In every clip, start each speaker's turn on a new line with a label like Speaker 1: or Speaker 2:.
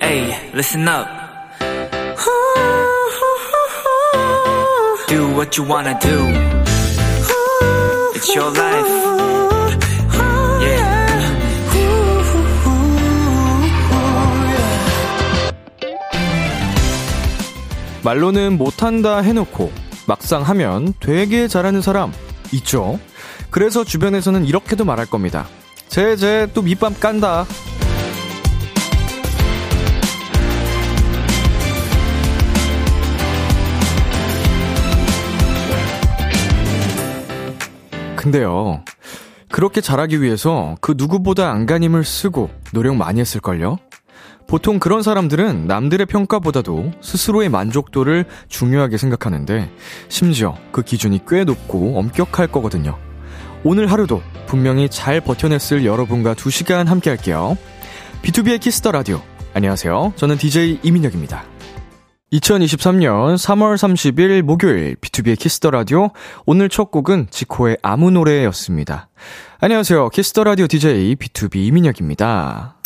Speaker 1: Hey, listen up. Do what you wanna do. It's your life. Yeah.
Speaker 2: 말로는 못한다 해놓고 막상 하면 되게 잘하는 사람 있죠. 그래서 주변에서는 이렇게도 말할 겁니다. 쟤쟤 또 밑밥 깐다. 근데요. 그렇게 잘하기 위해서 그 누구보다 안간힘을 쓰고 노력 많이 했을걸요? 보통 그런 사람들은 남들의 평가보다도 스스로의 만족도를 중요하게 생각하는데 심지어 그 기준이 꽤 높고 엄격할 거거든요. 오늘 하루도 분명히 잘 버텨냈을 여러분과 2시간 함께 할게요. 비투비의 키스 더 라디오. 안녕하세요. 저는 DJ 이민혁입니다. 2023년 3월 30일 목요일 비투비의 키스 더 라디오 오늘 첫 곡은 지코의 아무 노래였습니다. 안녕하세요. 키스 더 라디오 DJ 비투비 이민혁입니다.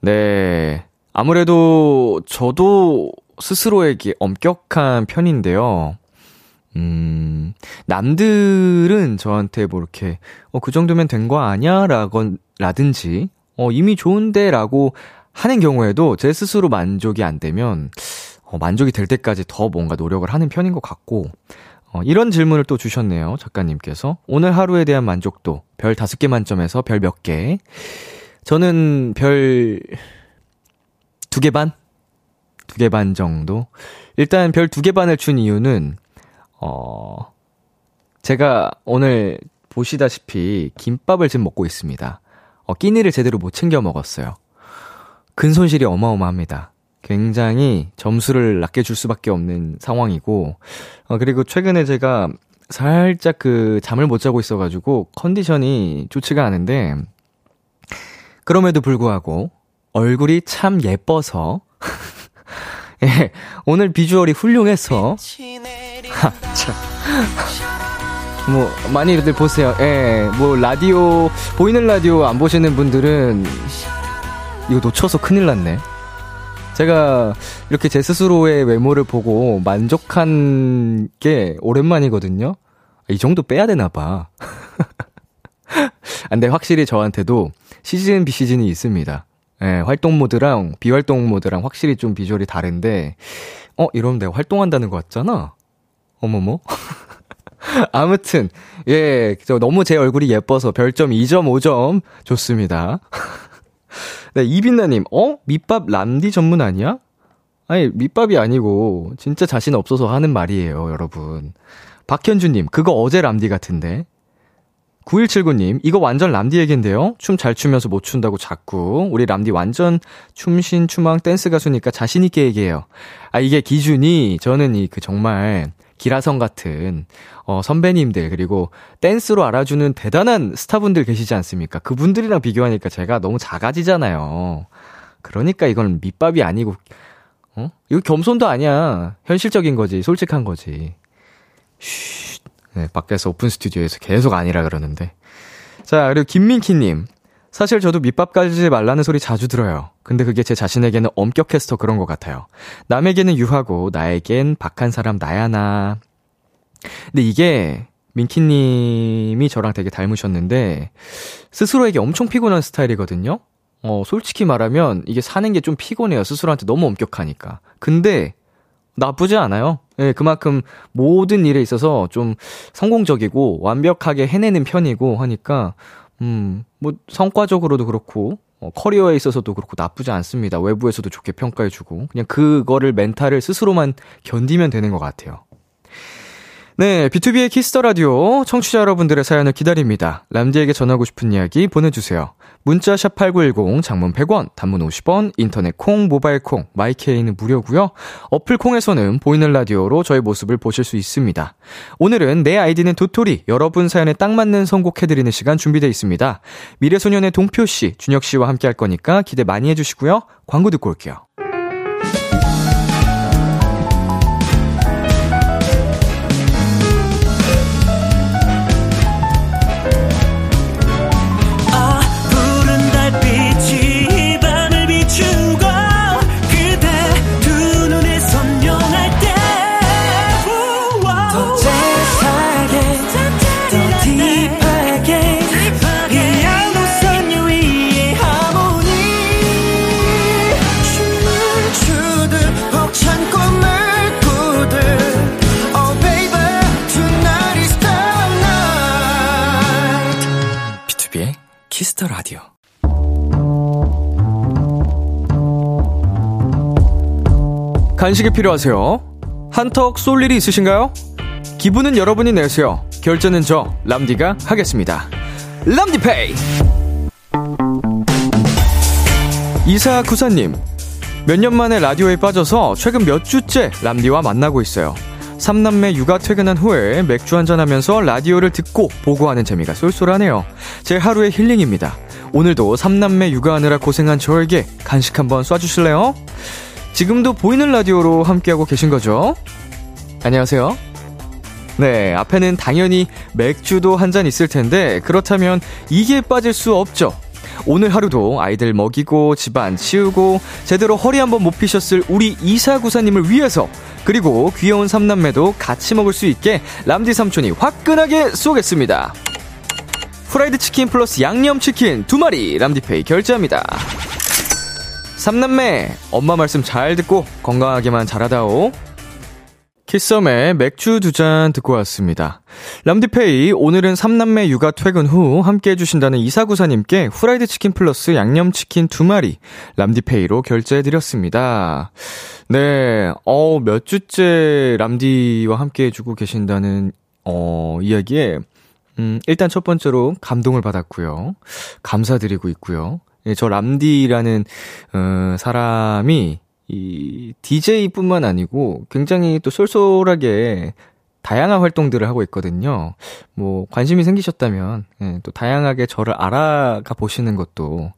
Speaker 2: 네. 아무래도 저도 스스로에게 엄격한 편인데요. 음, 남들은 저한테 뭐 이렇게, 어, 그 정도면 된 거 아니야? 라건, 라든지, 어, 이미 좋은데? 라고 하는 경우에도 제 스스로 만족이 안 되면, 어, 만족이 될 때까지 더 뭔가 노력을 하는 편인 것 같고, 어, 이런 질문을 또 주셨네요. 작가님께서. 오늘 하루에 대한 만족도, 별 다섯 개 만점에서 별 몇 개? 저는 별, 두 개 반? 두 개 반 정도? 일단 별 두 개 반을 준 이유는, 어, 제가 오늘 보시다시피 김밥을 지금 먹고 있습니다. 어, 끼니를 제대로 못 챙겨 먹었어요. 근손실이 어마어마합니다. 굉장히 점수를 낮게 줄 수밖에 없는 상황이고, 어, 그리고 최근에 제가 살짝 그 잠을 못 자고 있어가지고 컨디션이 좋지가 않은데, 그럼에도 불구하고 얼굴이 참 예뻐서, 예, 오늘 비주얼이 훌륭해서. 뭐, 많이들 보세요. 예, 뭐, 라디오, 보이는 라디오 안 보시는 분들은, 이거 놓쳐서 큰일 났네. 제가 이렇게 제 스스로의 외모를 보고 만족한 게 오랜만이거든요. 이 정도 빼야 되나 봐. 근데 확실히 저한테도 시즌, 비시즌이 있습니다. 예, 활동 모드랑 비활동 모드랑 확실히 좀 비주얼이 다른데, 어, 이러면 내가 활동한다는 거 같잖아? 어머머. 아무튼, 예, 저 너무 제 얼굴이 예뻐서 별점 2.5점 좋습니다. 네, 이빈나님, 어? 밑밥 람디 전문 아니야? 아니, 밑밥이 아니고, 진짜 자신 없어서 하는 말이에요, 여러분. 박현주님, 그거 어제 람디 같은데. 9179님, 이거 완전 람디 얘긴데요? 춤 잘 추면서 못 춘다고 자꾸. 우리 람디 완전 춤신, 추망, 댄스 가수니까 자신있게 얘기해요. 아, 이게 기준이, 저는 이, 그 정말, 기라성 같은 어 선배님들 그리고 댄스로 알아주는 대단한 스타분들 계시지 않습니까? 그분들이랑 비교하니까 제가 너무 작아지잖아요. 그러니까 이건 밑밥이 아니고 어? 이거 겸손도 아니야. 현실적인 거지. 솔직한 거지. 쉿. 네, 밖에서 오픈 스튜디오에서 계속 아니라 그러는데. 자, 그리고 김민키 님. 사실 저도 밑밥 깔지 말라는 소리 자주 들어요. 근데 그게 제 자신에게는 엄격해서 그런 것 같아요. 남에게는 유하고 나에겐 박한 사람 나야나. 근데 이게 민키님이 저랑 되게 닮으셨는데 스스로에게 엄청 피곤한 스타일이거든요. 어, 솔직히 말하면 이게 사는 게 좀 피곤해요. 스스로한테 너무 엄격하니까. 근데 나쁘지 않아요. 예, 그만큼 모든 일에 있어서 좀 성공적이고 완벽하게 해내는 편이고 하니까 음, 뭐, 성과적으로도 그렇고, 어, 커리어에 있어서도 그렇고 나쁘지 않습니다. 외부에서도 좋게 평가해주고. 그냥 그거를 멘탈을 스스로만 견디면 되는 것 같아요. 네, 비투비의 키스 더 라디오 청취자 여러분들의 사연을 기다립니다. 람디에게 전하고 싶은 이야기 보내주세요. 문자 샵 8910 장문 100원, 단문 50원, 인터넷 콩, 모바일 콩, 마이케이는 무료고요. 어플 콩에서는 보이는 라디오로 저의 모습을 보실 수 있습니다. 오늘은 내 아이디는 도토리, 여러분 사연에 딱 맞는 선곡해드리는 시간 준비되어 있습니다. 미래소년의 동표 씨, 준혁 씨와 함께 할 거니까 기대 많이 해주시고요. 광고 듣고 올게요.
Speaker 1: 키스 더 라디오.
Speaker 2: 간식이 필요하세요? 한턱 쏠 일이 있으신가요? 기분은 여러분이 내세요. 결제는 저 람디가 하겠습니다. 람디페이. 이사구사님, 몇 년 만에 라디오에 빠져서 최근 몇 주째 람디와 만나고 있어요. 삼남매 육아 퇴근한 후에 맥주 한잔 하면서 라디오를 듣고 보고 하는 재미가 쏠쏠하네요. 제 하루의 힐링입니다. 오늘도 삼남매 육아하느라 고생한 저에게 간식 한번 쏴주실래요? 지금도 보이는 라디오로 함께하고 계신 거죠? 안녕하세요. 네, 앞에는 당연히 맥주도 한 잔 있을 텐데, 그렇다면 이게 빠질 수 없죠. 오늘 하루도 아이들 먹이고 집안 치우고 제대로 허리 한번 못 피셨을 우리 이사구사님을 위해서 그리고 귀여운 삼남매도 같이 먹을 수 있게 람디 삼촌이 화끈하게 쏘겠습니다. 프라이드 치킨 플러스 양념 치킨 두 마리 람디페이 결제합니다. 삼남매 엄마 말씀 잘 듣고 건강하게만 자라다오. 키썸의 맥주 두 잔 듣고 왔습니다. 람디페이, 오늘은 삼남매 육아 퇴근 후 함께 해주신다는 이사구사님께 후라이드 치킨 플러스 양념치킨 두 마리, 람디페이로 결제해드렸습니다. 네, 어, 몇 주째 람디와 함께 해주고 계신다는, 어, 이야기에, 음, 일단 첫 번째로 감동을 받았고요. 감사드리고 있고요. 예, 저 람디라는, 어, 사람이, 이 DJ뿐만 아니고 굉장히 또 쏠쏠하게 다양한 활동들을 하고 있거든요. 뭐 관심이 생기셨다면 예, 또 다양하게 저를 알아가 보시는 것도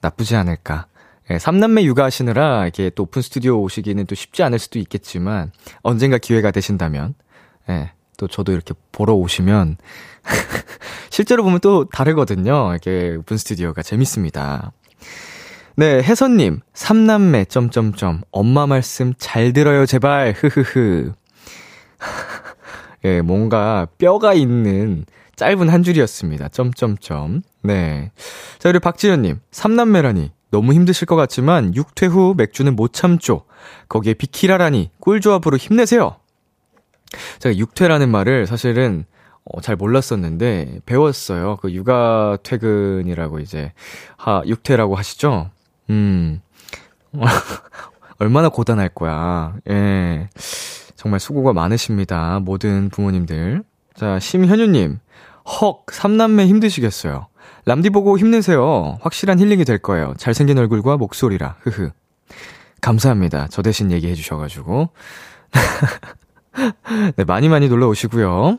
Speaker 2: 나쁘지 않을까. 예, 삼남매 육아하시느라 이렇게 또 오픈 스튜디오 오시기는 또 쉽지 않을 수도 있겠지만 언젠가 기회가 되신다면 예, 또 저도 이렇게 보러 오시면 실제로 보면 또 다르거든요. 이렇게 오픈 스튜디오가 재밌습니다. 네, 혜선님, 삼남매, 점점점, 엄마 말씀 잘 들어요, 제발, 흐흐흐. 예, 뭔가 뼈가 있는 짧은 한 줄이었습니다. 점점점. 네. 자, 그리고 박지현님, 삼남매라니, 너무 힘드실 것 같지만, 육퇴 후 맥주는 못 참죠. 거기에 비키라라니, 꿀조합으로 힘내세요. 제가 육퇴라는 말을 사실은, 어, 잘 몰랐었는데, 배웠어요. 그 육아 퇴근이라고 이제, 하, 육퇴라고 하시죠? 음. 얼마나 고단할 거야. 예. 정말 수고가 많으십니다. 모든 부모님들. 자, 심현유님. 헉, 삼남매 힘드시겠어요. 람디 보고 힘내세요. 확실한 힐링이 될 거예요. 잘생긴 얼굴과 목소리라. 흐흐. 감사합니다. 저 대신 얘기해 주셔가지고. 네, 많이 많이 놀러 오시고요.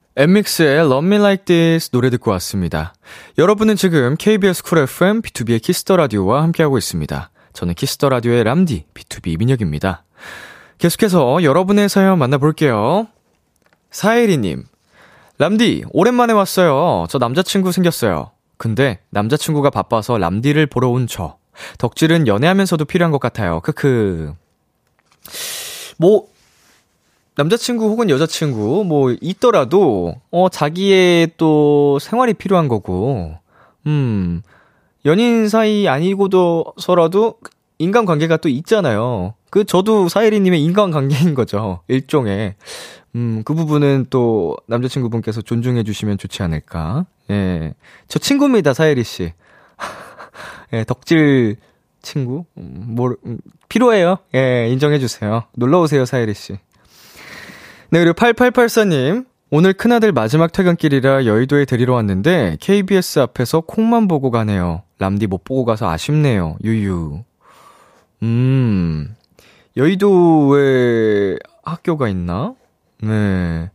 Speaker 2: 엠믹스의 Love Me Like This 노래 듣고 왔습니다. 여러분은 지금 KBS 쿨 FM B2B의 키스터 라디오와 함께하고 있습니다. 저는 키스터 라디오의 람디 B2B 민혁입니다. 계속해서 여러분의 사연 만나볼게요. 사혜리님, 람디 오랜만에 왔어요. 저 남자친구 생겼어요. 근데 남자친구가 바빠서 람디를 보러 온 저. 덕질은 연애하면서도 필요한 것 같아요. 크크. 뭐 남자친구 혹은 여자친구 뭐 있더라도 어 자기의 또 생활이 필요한 거고 음 연인 사이 아니고도서라도 인간 관계가 또 있잖아요. 그 저도 사이리님의 인간 관계인 거죠. 일종의 음 그 부분은 또 남자친구분께서 존중해 주시면 좋지 않을까. 예, 저 친구입니다 사이리 씨. 예, 덕질 친구 음, 뭐 음, 필요해요. 예, 인정해 주세요. 놀러 오세요 사이리 씨. 네, 그리고 8884님. 오늘 큰아들 마지막 퇴근길이라 여의도에 데리러 왔는데 KBS 앞에서 콩만 보고 가네요. 람디 못 보고 가서 아쉽네요. 유유. 음. 여의도에 학교가 있나? 네.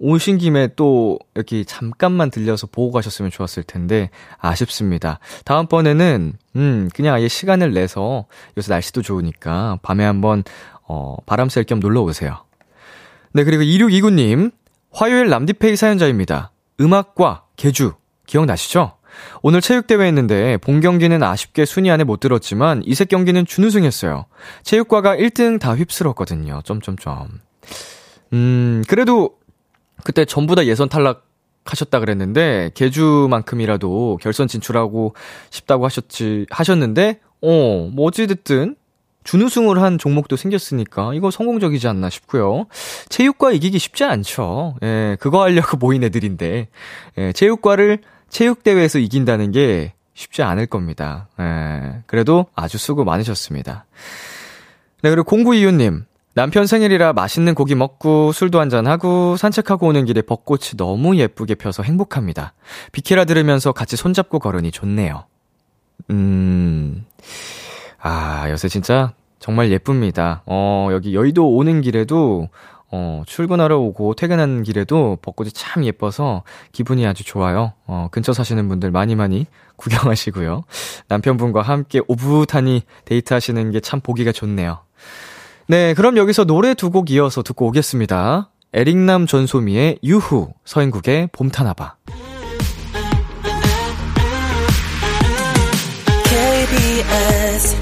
Speaker 2: 오신 김에 또 여기 잠깐만 들려서 보고 가셨으면 좋았을 텐데 아쉽습니다. 다음번에는 음 그냥 아예 시간을 내서 요새 날씨도 좋으니까 밤에 한번 어 바람 쐴 겸 놀러 오세요. 네, 그리고 2629님, 화요일 람디페이 사연자입니다. 음악과 개주, 기억나시죠? 오늘 체육대회 했는데 본 경기는 아쉽게 순위 안에 못 들었지만 이색 경기는 준우승했어요. 체육과가 1등 다 휩쓸었거든요. 점점점. 음, 그래도 그때 전부 다 예선 탈락 하셨다 그랬는데 개주만큼이라도 결선 진출하고 싶다고 하셨지 하셨는데 어, 뭐 어찌 됐든 준우승을 한 종목도 생겼으니까 이거 성공적이지 않나 싶고요. 체육과 이기기 쉽지 않죠. 예, 그거 하려고 모인 애들인데 예, 체육과를 체육대회에서 이긴다는 게 쉽지 않을 겁니다. 예, 그래도 아주 수고 많으셨습니다. 네, 그리고 공구이유님. 남편 생일이라 맛있는 고기 먹고 술도 한잔하고 산책하고 오는 길에 벚꽃이 너무 예쁘게 펴서 행복합니다. 비키라 들으면서 같이 손잡고 걸으니 좋네요. 음, 아, 요새 진짜 정말 예쁩니다. 어, 여기 여의도 오는 길에도 어, 출근하러 오고 퇴근하는 길에도 벚꽃이 참 예뻐서 기분이 아주 좋아요. 어, 근처 사시는 분들 많이 많이 구경하시고요. 남편분과 함께 오붓하니 데이트하시는 게 참 보기가 좋네요. 네, 그럼 여기서 노래 두 곡 이어서 듣고 오겠습니다. 에릭남 전소미의 유후, 서인국의 봄 타나봐.
Speaker 3: KBS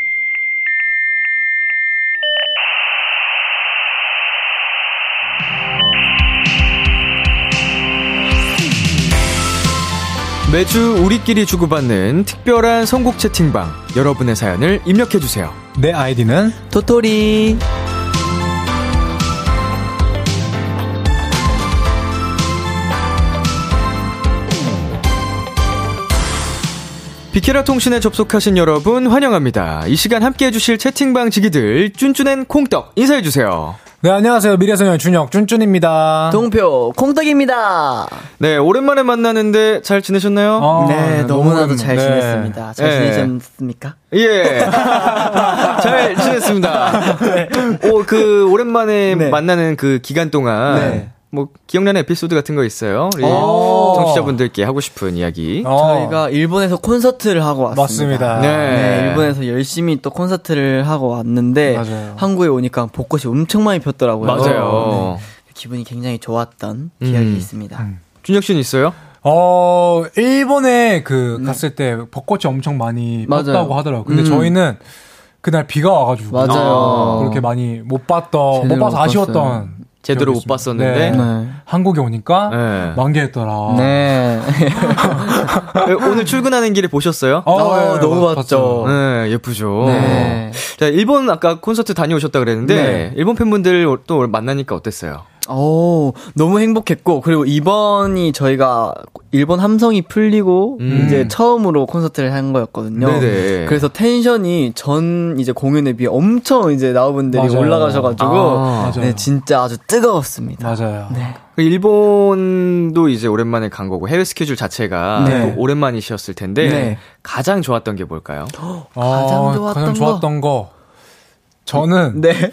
Speaker 2: 매주 우리끼리 주고받는 특별한 선곡 채팅방. 여러분의 사연을 입력해주세요.
Speaker 4: 내 아이디는
Speaker 3: 도토리
Speaker 2: 비케라 통신에 접속하신 여러분 환영합니다. 이 시간 함께 해주실 채팅방 지기들 쭌쭌앤 콩떡 인사해주세요.
Speaker 4: 네 안녕하세요 미래소년 준혁 쭌쭌입니다.
Speaker 3: 동표 콩떡입니다.
Speaker 2: 네 오랜만에 만나는데 잘 지내셨나요?
Speaker 4: 어,
Speaker 3: 네, 너무나도 잘
Speaker 4: 네.
Speaker 3: 지냈습니다. 잘
Speaker 2: 네.
Speaker 3: 지내셨습니까?
Speaker 2: 예. 잘 지냈습니다. 오, 그, 오랜만에
Speaker 3: 네.
Speaker 2: 만나는 그 기간 동안.
Speaker 3: 네.
Speaker 2: 뭐, 기억나는 에피소드 같은 거 있어요? 우리
Speaker 4: 오.
Speaker 2: 청취자분들께 하고 싶은 이야기.
Speaker 4: 어,
Speaker 5: 저희가 일본에서 콘서트를 하고 왔습니다.
Speaker 4: 맞습니다.
Speaker 2: 네.
Speaker 5: 네, 일본에서 열심히 또 콘서트를 하고 왔는데
Speaker 4: 맞아요.
Speaker 5: 한국에 오니까 벚꽃이 엄청 많이 폈더라고요.
Speaker 2: 맞아요.
Speaker 5: 네. 기분이 굉장히 좋았던
Speaker 2: 음.
Speaker 5: 기억이 있습니다.
Speaker 2: 준혁 씨는 있어요?
Speaker 4: 어 일본에 그 갔을 때 벚꽃이 엄청 많이
Speaker 5: 맞아요.
Speaker 4: 폈다고 하더라고요. 근데
Speaker 5: 음.
Speaker 4: 저희는 그날 비가 와가지고
Speaker 5: 맞아요.
Speaker 4: 그렇게 많이 못 봤던 못 봐서
Speaker 5: 못
Speaker 4: 아쉬웠던
Speaker 2: 제대로 못. 봤었는데.
Speaker 4: 네.
Speaker 5: 네.
Speaker 4: 한국에 오니까
Speaker 2: 네.
Speaker 4: 만개했더라.
Speaker 5: 네.
Speaker 2: 네, 오늘 출근하는 길에 보셨어요?
Speaker 4: 어,
Speaker 5: 어,
Speaker 4: 네,
Speaker 5: 너무
Speaker 4: 봤-
Speaker 5: 봤죠.
Speaker 2: 네, 예쁘죠.
Speaker 5: 네.
Speaker 2: 자, 일본 아까 콘서트 다녀오셨다 그랬는데,
Speaker 5: 네.
Speaker 2: 일본 팬분들 또 만나니까 어땠어요?
Speaker 5: 오, 너무 행복했고, 그리고 이번이 저희가 일본 함성이 풀리고,
Speaker 2: 음.
Speaker 5: 이제 처음으로 콘서트를 한 거였거든요.
Speaker 2: 네네.
Speaker 5: 그래서 텐션이 전 이제 공연에 비해 엄청 이제 나우분들이
Speaker 4: 맞아요.
Speaker 5: 올라가셔가지고,
Speaker 2: 아.
Speaker 5: 네, 진짜 아주 뜨거웠습니다.
Speaker 4: 맞아요.
Speaker 5: 네.
Speaker 2: 그 일본도 이제 오랜만에 간 거고 해외 스케줄 자체가
Speaker 5: 네.
Speaker 2: 또 오랜만이셨을 텐데
Speaker 5: 네.
Speaker 2: 가장 좋았던 게 뭘까요?
Speaker 4: 어,
Speaker 5: 가장 좋았던
Speaker 4: 가장
Speaker 5: 거?
Speaker 4: 좋았던 거 저는
Speaker 5: 네.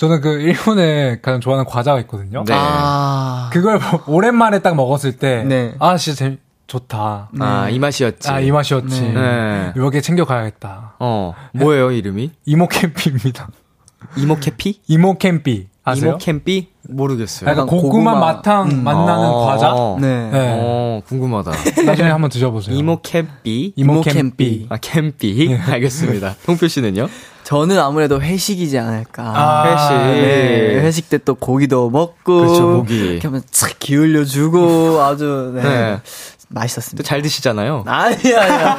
Speaker 4: 저는 그 일본에 가장 좋아하는 과자가 있거든요.
Speaker 2: 네.
Speaker 5: 아.
Speaker 4: 그걸 오랜만에 딱 먹었을 때,
Speaker 5: 네.
Speaker 4: 아, 진짜 재밌, 좋다.
Speaker 2: 아, 이 맛이었지.
Speaker 4: 아, 이 맛이었지.
Speaker 2: 네.
Speaker 4: 이렇게 챙겨가야겠다.
Speaker 2: 어, 뭐예요, 이름이?
Speaker 4: 이모 캠피입니다.
Speaker 2: 이모 캐피?
Speaker 4: 이모 캠피. 아세요?
Speaker 2: 이모 캠피? 모르겠어요.
Speaker 4: 약간 고구마,
Speaker 5: 고구마.
Speaker 4: 마탕
Speaker 5: 음.
Speaker 4: 만나는
Speaker 2: 어,
Speaker 4: 과자?
Speaker 5: 네.
Speaker 4: 네.
Speaker 2: 어, 궁금하다.
Speaker 4: 나중에 한번 드셔보세요.
Speaker 2: 이모 캠피?
Speaker 4: 이모
Speaker 5: 이모
Speaker 4: 캠피.
Speaker 5: 캠피.
Speaker 2: 아, 캠피? 알겠습니다. 통표 씨는요?
Speaker 5: 저는 아무래도 회식이지 않을까.
Speaker 4: 아,
Speaker 2: 회식.
Speaker 5: 네, 회식 때 또 고기도 먹고.
Speaker 2: 그렇죠, 고기.
Speaker 5: 이렇게 하면 착 기울여 주고 아주, 네.
Speaker 2: 네. 또
Speaker 5: 맛있었습니다.
Speaker 2: 잘 드시잖아요.
Speaker 5: 아니야, 아니야.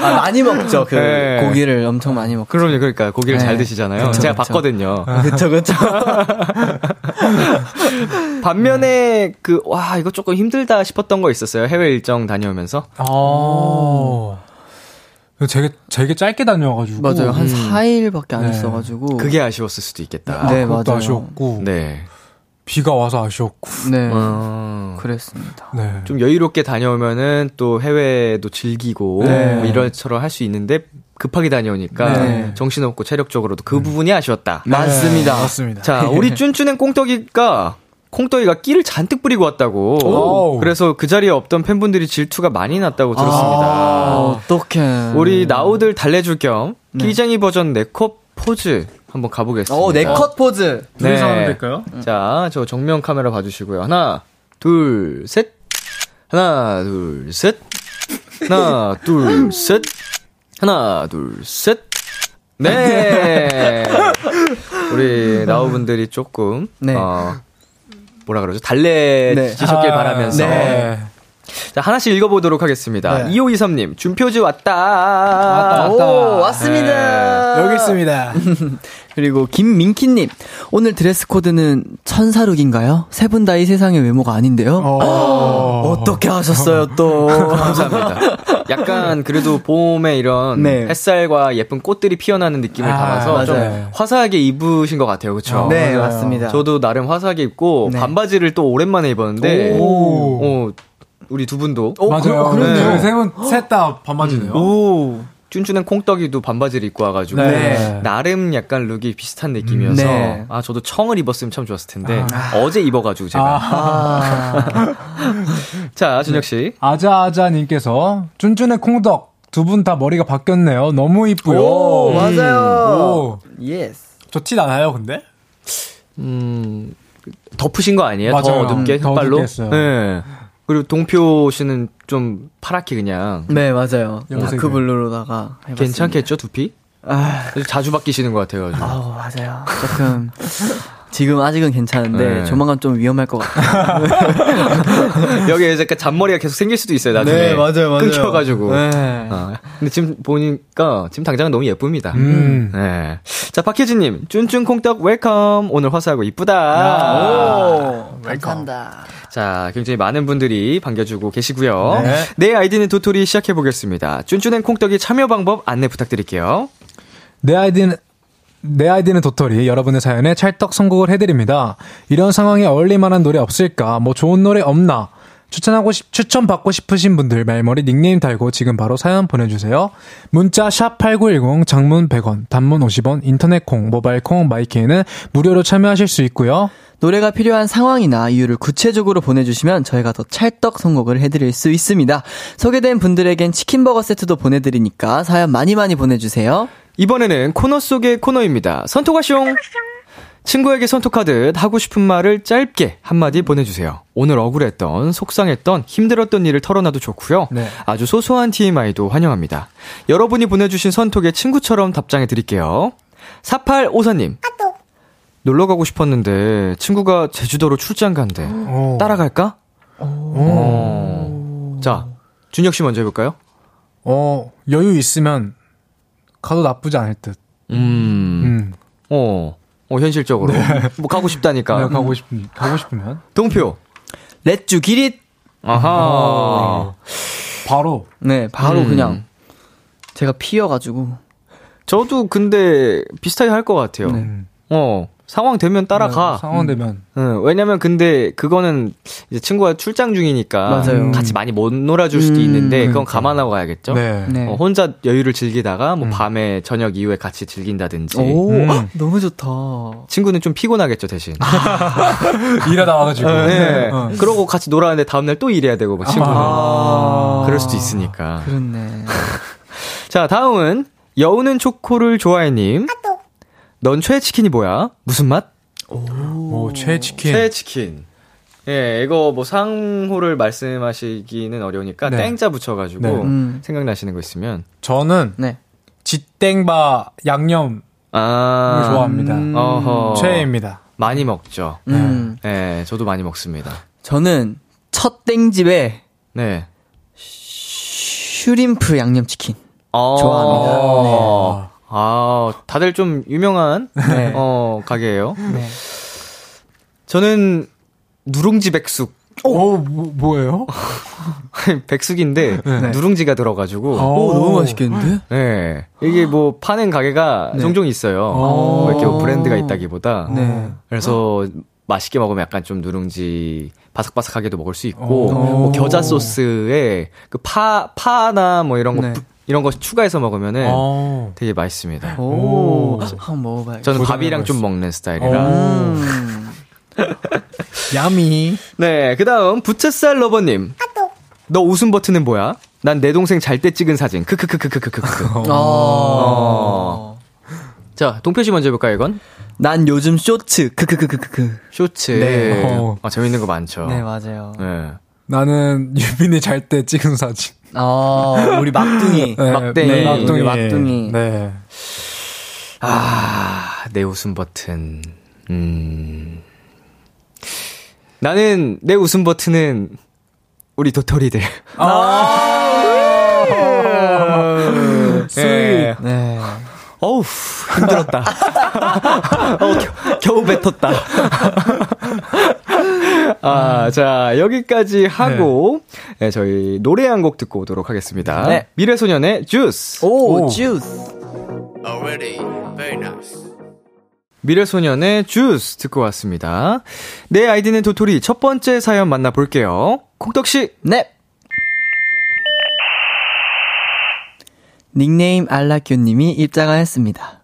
Speaker 5: 아, 많이 먹죠. 그
Speaker 2: 네.
Speaker 5: 고기를 엄청 많이 먹죠.
Speaker 2: 그럼요, 그러니까 고기를
Speaker 5: 네.
Speaker 2: 잘 드시잖아요.
Speaker 5: 그쵸,
Speaker 2: 제가
Speaker 5: 그쵸.
Speaker 2: 봤거든요.
Speaker 5: 그쵸, 그쵸.
Speaker 2: 반면에 그 와 이거 조금 힘들다 싶었던 거 있었어요. 해외 일정 다녀오면서.
Speaker 4: 어. 되게, 되게 짧게 다녀와가지고.
Speaker 5: 맞아요. 한
Speaker 2: 음.
Speaker 5: 4일밖에 안
Speaker 4: 네.
Speaker 5: 있어가지고.
Speaker 2: 그게 아쉬웠을 수도 있겠다.
Speaker 5: 네,
Speaker 4: 그것도
Speaker 5: 맞아요.
Speaker 4: 아쉬웠고.
Speaker 2: 네.
Speaker 4: 비가 와서 아쉬웠고.
Speaker 5: 네.
Speaker 2: 어,
Speaker 5: 그랬습니다.
Speaker 4: 네.
Speaker 2: 좀 여유롭게 다녀오면은 또 해외도 즐기고
Speaker 4: 네.
Speaker 2: 뭐 이런처럼 할수 있는데 급하게 다녀오니까
Speaker 5: 네.
Speaker 2: 정신없고 체력적으로도 그 부분이 아쉬웠다.
Speaker 5: 맞습니다.
Speaker 4: 네, 맞습니다.
Speaker 2: 자, 우리 쭌쭌 and 콩떡이가 콩떡이가 끼를 잔뜩 뿌리고 왔다고.
Speaker 4: 오.
Speaker 2: 그래서 그 자리에 없던 팬분들이 질투가 많이 났다고 들었습니다.
Speaker 5: 아, 어떡해.
Speaker 2: 우리 나우들 달래줄 겸
Speaker 5: 네.
Speaker 2: 끼쟁이 버전 네컷 포즈 한번 가보겠습니다.
Speaker 5: 어, 네컷 포즈.
Speaker 4: 둘이서
Speaker 2: 네.
Speaker 4: 하면 될까요?
Speaker 2: 자, 저 정면 카메라 봐주시고요. 하나, 둘, 셋. 하나, 둘, 셋. 하나, 둘, 셋. 하나, 둘, 셋. 네. 우리 나우분들이 조금,
Speaker 5: 네.
Speaker 2: 어, 뭐라 그러죠? 달래지셨길
Speaker 4: 아,
Speaker 2: 바라면서.
Speaker 4: 네.
Speaker 2: 자, 하나씩 읽어보도록 하겠습니다.
Speaker 4: 네.
Speaker 2: 2523님, 준표즈 왔다.
Speaker 4: 왔다.
Speaker 5: 오, 왔습니다.
Speaker 4: 여기 있습니다.
Speaker 5: 그리고 김민키님, 오늘 드레스 코드는 천사look인가요? 세 분 다 이 세상 외모가 아닌데요?
Speaker 4: 어.
Speaker 5: 어떻게 하셨어요, 또?
Speaker 2: 감사합니다. 약간 그래도 봄에 이런
Speaker 5: 네.
Speaker 2: 햇살과 예쁜 꽃들이 피어나는 느낌을
Speaker 4: 아,
Speaker 2: 담아서 좀
Speaker 4: 맞아요.
Speaker 2: 화사하게 입으신 것 같아요. 그렇죠?
Speaker 5: 네,
Speaker 4: 맞아요.
Speaker 5: 맞습니다.
Speaker 2: 저도 나름 화사하게 입고
Speaker 5: 네.
Speaker 2: 반바지를 또 오랜만에 입었는데
Speaker 4: 오.
Speaker 2: 어, 우리 두 분도
Speaker 4: 맞아요.
Speaker 2: 그러네요.
Speaker 4: 저희 세분 셋 다 반바지네요.
Speaker 5: 오.
Speaker 2: 쭌쭌 and 콩떡이도 반바지를 입고 와가지고
Speaker 4: 네.
Speaker 2: 나름 약간 look이 비슷한 느낌이어서
Speaker 5: 네.
Speaker 2: 아 저도 청을 입었으면 참 좋았을 텐데 어제 입어가지고 제가
Speaker 5: 아.
Speaker 2: 자 준혁 씨
Speaker 4: 아자아자님께서 쭌쭌 and 콩떡 두분 다 머리가 바뀌었네요. 너무 이뻐요.
Speaker 5: 오, 맞아요.
Speaker 4: 오.
Speaker 5: Yes.
Speaker 4: 저 티 나나요, 근데?
Speaker 2: 음, 덮으신 거 아니에요?
Speaker 4: 맞아요.
Speaker 2: 더 늦게
Speaker 4: 음, 했어요.
Speaker 2: 네. 그리고 동표 씨는 좀 파랗게 그냥
Speaker 5: 네, 맞아요. dark blue로다가 해봤습니다.
Speaker 2: 괜찮겠죠 두피?
Speaker 5: 아,
Speaker 2: 자주 바뀌시는 것 같아가지고.
Speaker 5: 아우, 맞아요. 조금. 지금 아직은 괜찮은데,
Speaker 2: 네.
Speaker 5: 조만간 좀 위험할 것 같아요.
Speaker 2: 여기에 약간 잔머리가 계속 생길 수도 있어요 나중에.
Speaker 5: 네, 맞아요, 맞아요.
Speaker 2: 끊겨가지고.
Speaker 5: 네.
Speaker 2: 어, 근데 지금 보니까 지금 당장은 너무 예쁩니다.
Speaker 4: 음.
Speaker 2: 네. 자 박혜진님 쭌쭌 콩떡 welcome 오늘 화사하고 이쁘다.
Speaker 5: 오, 감사합니다.
Speaker 2: 자, 굉장히 많은 분들이 반겨주고 계시고요.
Speaker 4: 네.
Speaker 2: 내 아이디는 도토리 시작해 보겠습니다. 쭌쭌 and 콩떡이 참여 방법 안내 부탁드릴게요.
Speaker 4: 내 아이디는 내 아이디는 도토리 여러분의 사연에 찰떡 선곡을 해드립니다. 이런 상황에 어울릴만한 노래 없을까? 뭐 좋은 노래 없나? 추천하고 싶, 추천 받고 싶으신 분들 말머리 닉네임 달고 지금 바로 사연 보내주세요. 문자 샵 #8910 장문 100원, 단문 50원, 인터넷 콩, 모바일 콩, 마이케이는 무료로 참여하실 수 있고요.
Speaker 5: 노래가 필요한 상황이나 이유를 구체적으로 보내주시면 저희가 더 찰떡 선곡을 해드릴 수 있습니다. 소개된 분들에겐 치킨버거 세트도 보내드리니까 사연 많이 많이 보내주세요.
Speaker 2: 이번에는 코너 속의 코너입니다. 선톡하숑! 친구에게 선톡하듯 하고 싶은 말을 짧게 한마디 보내주세요. 오늘 억울했던, 속상했던, 힘들었던 일을 털어놔도 좋고요.
Speaker 4: 네.
Speaker 2: 아주 소소한 TMI도 환영합니다. 여러분이 보내주신 선톡에 친구처럼 답장해 드릴게요. 4854님. 놀러 가고 싶었는데 친구가 제주도로 출장 간대.
Speaker 4: 오.
Speaker 2: 따라갈까? 어. 자, 준혁 씨 먼저 해볼까요?
Speaker 4: 어, 여유 있으면 가도 나쁘지 않을 듯.
Speaker 2: 음,
Speaker 4: 음.
Speaker 2: 어, 어, 현실적으로. 뭐 가고 싶다니까.
Speaker 4: 내가 가고 싶 가고 싶으면
Speaker 2: 동표.
Speaker 5: 렛주 기릿!
Speaker 2: 아하.
Speaker 4: 바로
Speaker 5: 네, 바로
Speaker 2: 음.
Speaker 5: 그냥 제가 피어 가지고.
Speaker 2: 저도 근데 비슷하게 할 것 같아요.
Speaker 4: 음.
Speaker 2: 어, 상황 되면 따라가.
Speaker 4: 네, 상황 되면
Speaker 2: 응, 왜냐면 근데 그거는 이제 친구가 출장 중이니까
Speaker 5: 맞아요.
Speaker 2: 같이 많이 못 놀아줄 수도
Speaker 5: 음,
Speaker 2: 있는데 그건
Speaker 4: 그러니까.
Speaker 2: 감안하고 가야겠죠.
Speaker 4: 네.
Speaker 5: 네.
Speaker 2: 어, 혼자 여유를 즐기다가 뭐 밤에 저녁 이후에 같이 즐긴다든지.
Speaker 5: 오,
Speaker 4: 음.
Speaker 5: 헉, 너무 좋다.
Speaker 2: 친구는 좀 피곤하겠죠 대신.
Speaker 4: 일하다 와가지고
Speaker 2: 네.
Speaker 4: 어.
Speaker 2: 그러고 같이 놀았는데 다음날 또 일해야 되고 막 친구는.
Speaker 5: 아.
Speaker 2: 그럴 수도 있으니까.
Speaker 5: 그렇네.
Speaker 2: 자 다음은 여우는 초코를 좋아해님. 넌 최애 치킨이 뭐야? 무슨 맛?
Speaker 4: 오, 최치킨
Speaker 2: 최애 치킨. 예, 이거 뭐 상호를 말씀하시기는 어려우니까
Speaker 4: 네.
Speaker 2: 땡자 붙여가지고
Speaker 4: 네.
Speaker 5: 음.
Speaker 2: 생각나시는 거 있으면
Speaker 4: 저는
Speaker 5: 네.
Speaker 4: 지땡바 양념
Speaker 2: 아
Speaker 4: 좋아합니다.
Speaker 5: 음.
Speaker 2: 어허.
Speaker 4: 최애입니다.
Speaker 2: 많이 먹죠.
Speaker 5: 음.
Speaker 2: 예, 저도 많이 먹습니다.
Speaker 5: 저는 첫 땡집에
Speaker 2: 네.
Speaker 5: 슈림프 양념치킨.
Speaker 2: 어,
Speaker 5: 좋아합니다.
Speaker 2: 아, 다들 좀 유명한
Speaker 5: 네.
Speaker 2: 어 가게예요.
Speaker 5: 네.
Speaker 2: 저는 누룽지 백숙.
Speaker 4: 오, 뭐, 뭐예요?
Speaker 2: 백숙인데
Speaker 4: 네.
Speaker 2: 누룽지가 들어가지고
Speaker 4: 어.
Speaker 5: 오, 너무 맛있겠는데?
Speaker 2: 네. 이게 뭐 파는 가게가
Speaker 5: 네.
Speaker 2: 종종 있어요.
Speaker 4: 어.
Speaker 2: 뭐 이렇게 뭐 브랜드가 있다기보다.
Speaker 5: 네.
Speaker 2: 그래서 맛있게 먹으면 약간 좀 누룽지 바삭바삭하게도 먹을 수 있고
Speaker 4: 오.
Speaker 2: 뭐 겨자 소스에 그 파 파나 뭐 이런 거
Speaker 5: 네.
Speaker 2: 부- 이런 거 추가해서 먹으면은
Speaker 4: 어.
Speaker 2: 되게 맛있습니다.
Speaker 5: 오,
Speaker 4: 오.
Speaker 5: 한번 먹어봐야겠다.
Speaker 2: 저는. 밥이랑 좀 먹는 스타일이라.
Speaker 5: 음.
Speaker 4: 야미.
Speaker 2: 네, 그 다음, 부채살 러버님. 너 웃음 버튼은 뭐야? 난 내 동생 잘 때 찍은 사진. 크크크크크크크. 어. 자, 동표 씨 먼저 해볼까요, 이건?
Speaker 5: 난 요즘 쇼츠. 크크크크크크.
Speaker 2: 쇼츠.
Speaker 5: 네.
Speaker 2: 어, 재밌는 거 많죠.
Speaker 5: 네, 맞아요.
Speaker 2: 네.
Speaker 4: 나는 유빈이 잘 때 찍은 사진.
Speaker 5: 아, 우리 막둥이.
Speaker 4: 네,
Speaker 2: 막둥이.
Speaker 4: 네, 막둥이.
Speaker 5: 막둥이.
Speaker 4: 네.
Speaker 2: 아, 내 웃음 버튼. 음. 나는 내 웃음 버튼은 우리 도토리들. 네.
Speaker 5: 네.
Speaker 2: 어우, 힘들었다. 어, 겨, 겨우 뱉었다. 아, 자, 여기까지 하고, 네, 저희 노래 한 곡 듣고 오도록 하겠습니다.
Speaker 5: 네.
Speaker 2: 미래소년의 주스.
Speaker 5: 오,
Speaker 4: 오.
Speaker 5: 주스.
Speaker 2: 미래소년의 주스 듣고 왔습니다. 내 아이디는 도토리 첫 번째 사연 만나볼게요. 콩떡씨.
Speaker 5: 네. 닉네임 알라큐님이 입장을 했습니다.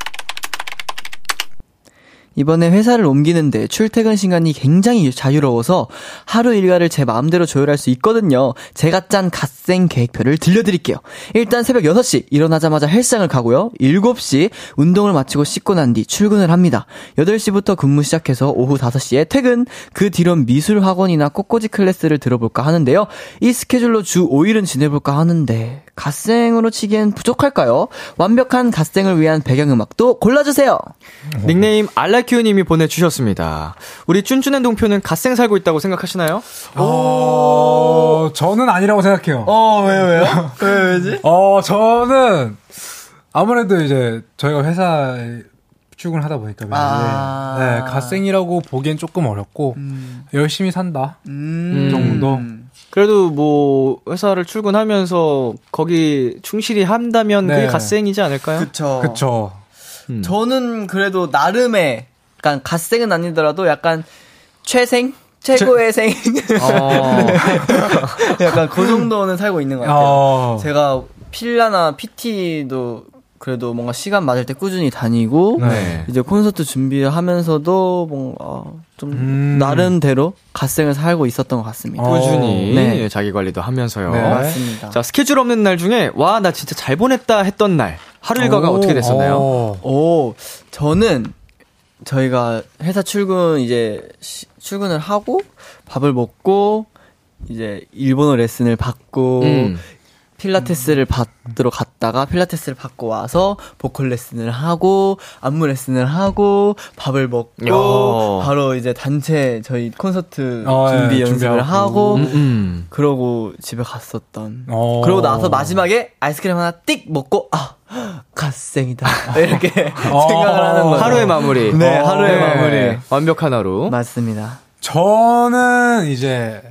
Speaker 5: 이번에 회사를 옮기는데 출퇴근 시간이 굉장히 자유로워서 하루 일과를 제 마음대로 조율할 수 있거든요. 제가 짠 갓생 계획표를 들려드릴게요. 일단 새벽 6시 일어나자마자 헬스장을 가고요. 7시 운동을 마치고 씻고 난 뒤 출근을 합니다. 8시부터 근무 시작해서 오후 5시에 퇴근. 그 뒤론 미술 학원이나 꽃꽂이 클래스를 들어볼까 하는데요. 이 스케줄로 주 5일은 지내볼까 하는데 갓생으로 치기엔 부족할까요? 완벽한 갓생을 위한 배경음악도 골라주세요.
Speaker 2: 닉네임 알라큐님이 보내주셨습니다. 우리 쭌쭌한 동표는 갓생 살고 있다고 생각하시나요?
Speaker 4: 어, 저는 아니라고 생각해요.
Speaker 5: 어, 왜요, 왜요? 왜, 왜지?
Speaker 4: 어, 저는 아무래도 이제 저희가 회사에 출근하다 보니까 매일
Speaker 5: 아.
Speaker 4: 네, 갓생이라고 보기엔 조금 어렵고 열심히 산다
Speaker 5: 음.
Speaker 4: 정도.
Speaker 2: 그래도 뭐 회사를 출근하면서 거기 충실히 한다면 그게
Speaker 4: 네.
Speaker 2: 갓생이지 않을까요?
Speaker 5: 그쵸.
Speaker 4: 그쵸.
Speaker 2: 음.
Speaker 5: 저는 그래도 나름의, 약간 갓생은 아니더라도 약간 최생? 최고의 생?
Speaker 2: 어.
Speaker 5: 약간 그 정도는 살고 있는 것 같아요.
Speaker 4: 어.
Speaker 5: 제가 필라나 PT도 그래도 뭔가 시간 맞을 때 꾸준히 다니고
Speaker 2: 네.
Speaker 5: 이제 콘서트 준비하면서도 뭔가 좀
Speaker 4: 음.
Speaker 5: 나름대로 갓생을 살고 있었던 것 같습니다.
Speaker 4: 어.
Speaker 2: 꾸준히
Speaker 5: 네.
Speaker 2: 자기 관리도 하면서요.
Speaker 4: 네.
Speaker 5: 맞습니다.
Speaker 2: 자 스케줄 없는 날 중에 와 나 진짜 잘 보냈다 했던 날 하루 일과가
Speaker 4: 오,
Speaker 2: 어떻게 됐었나요?
Speaker 4: 어.
Speaker 5: 오, 저는 저희가 회사 출근 이제 시- 출근을 하고 밥을 먹고 이제 일본어 레슨을 받고
Speaker 2: 음.
Speaker 5: 필라테스를 받으러 갔다가 필라테스를 받고 와서 보컬 레슨을 하고 안무 레슨을 하고 밥을 먹고
Speaker 2: 야.
Speaker 5: 바로 이제 단체 저희 콘서트
Speaker 4: 어,
Speaker 5: 준비
Speaker 4: 예,
Speaker 5: 연습을
Speaker 4: 준비하고.
Speaker 5: 하고
Speaker 2: 음, 음.
Speaker 5: 그러고 집에 갔었던
Speaker 4: 어.
Speaker 5: 그러고 나서 마지막에 아이스크림 하나 띡 먹고 아 갓생이다 이렇게 생각을 하는 거죠.
Speaker 2: 하루의 마무리.
Speaker 5: 네,
Speaker 2: 어,
Speaker 5: 하루의
Speaker 2: 네.
Speaker 5: 마무리.
Speaker 2: 완벽한 하루.
Speaker 5: 맞습니다.
Speaker 4: 저는 이제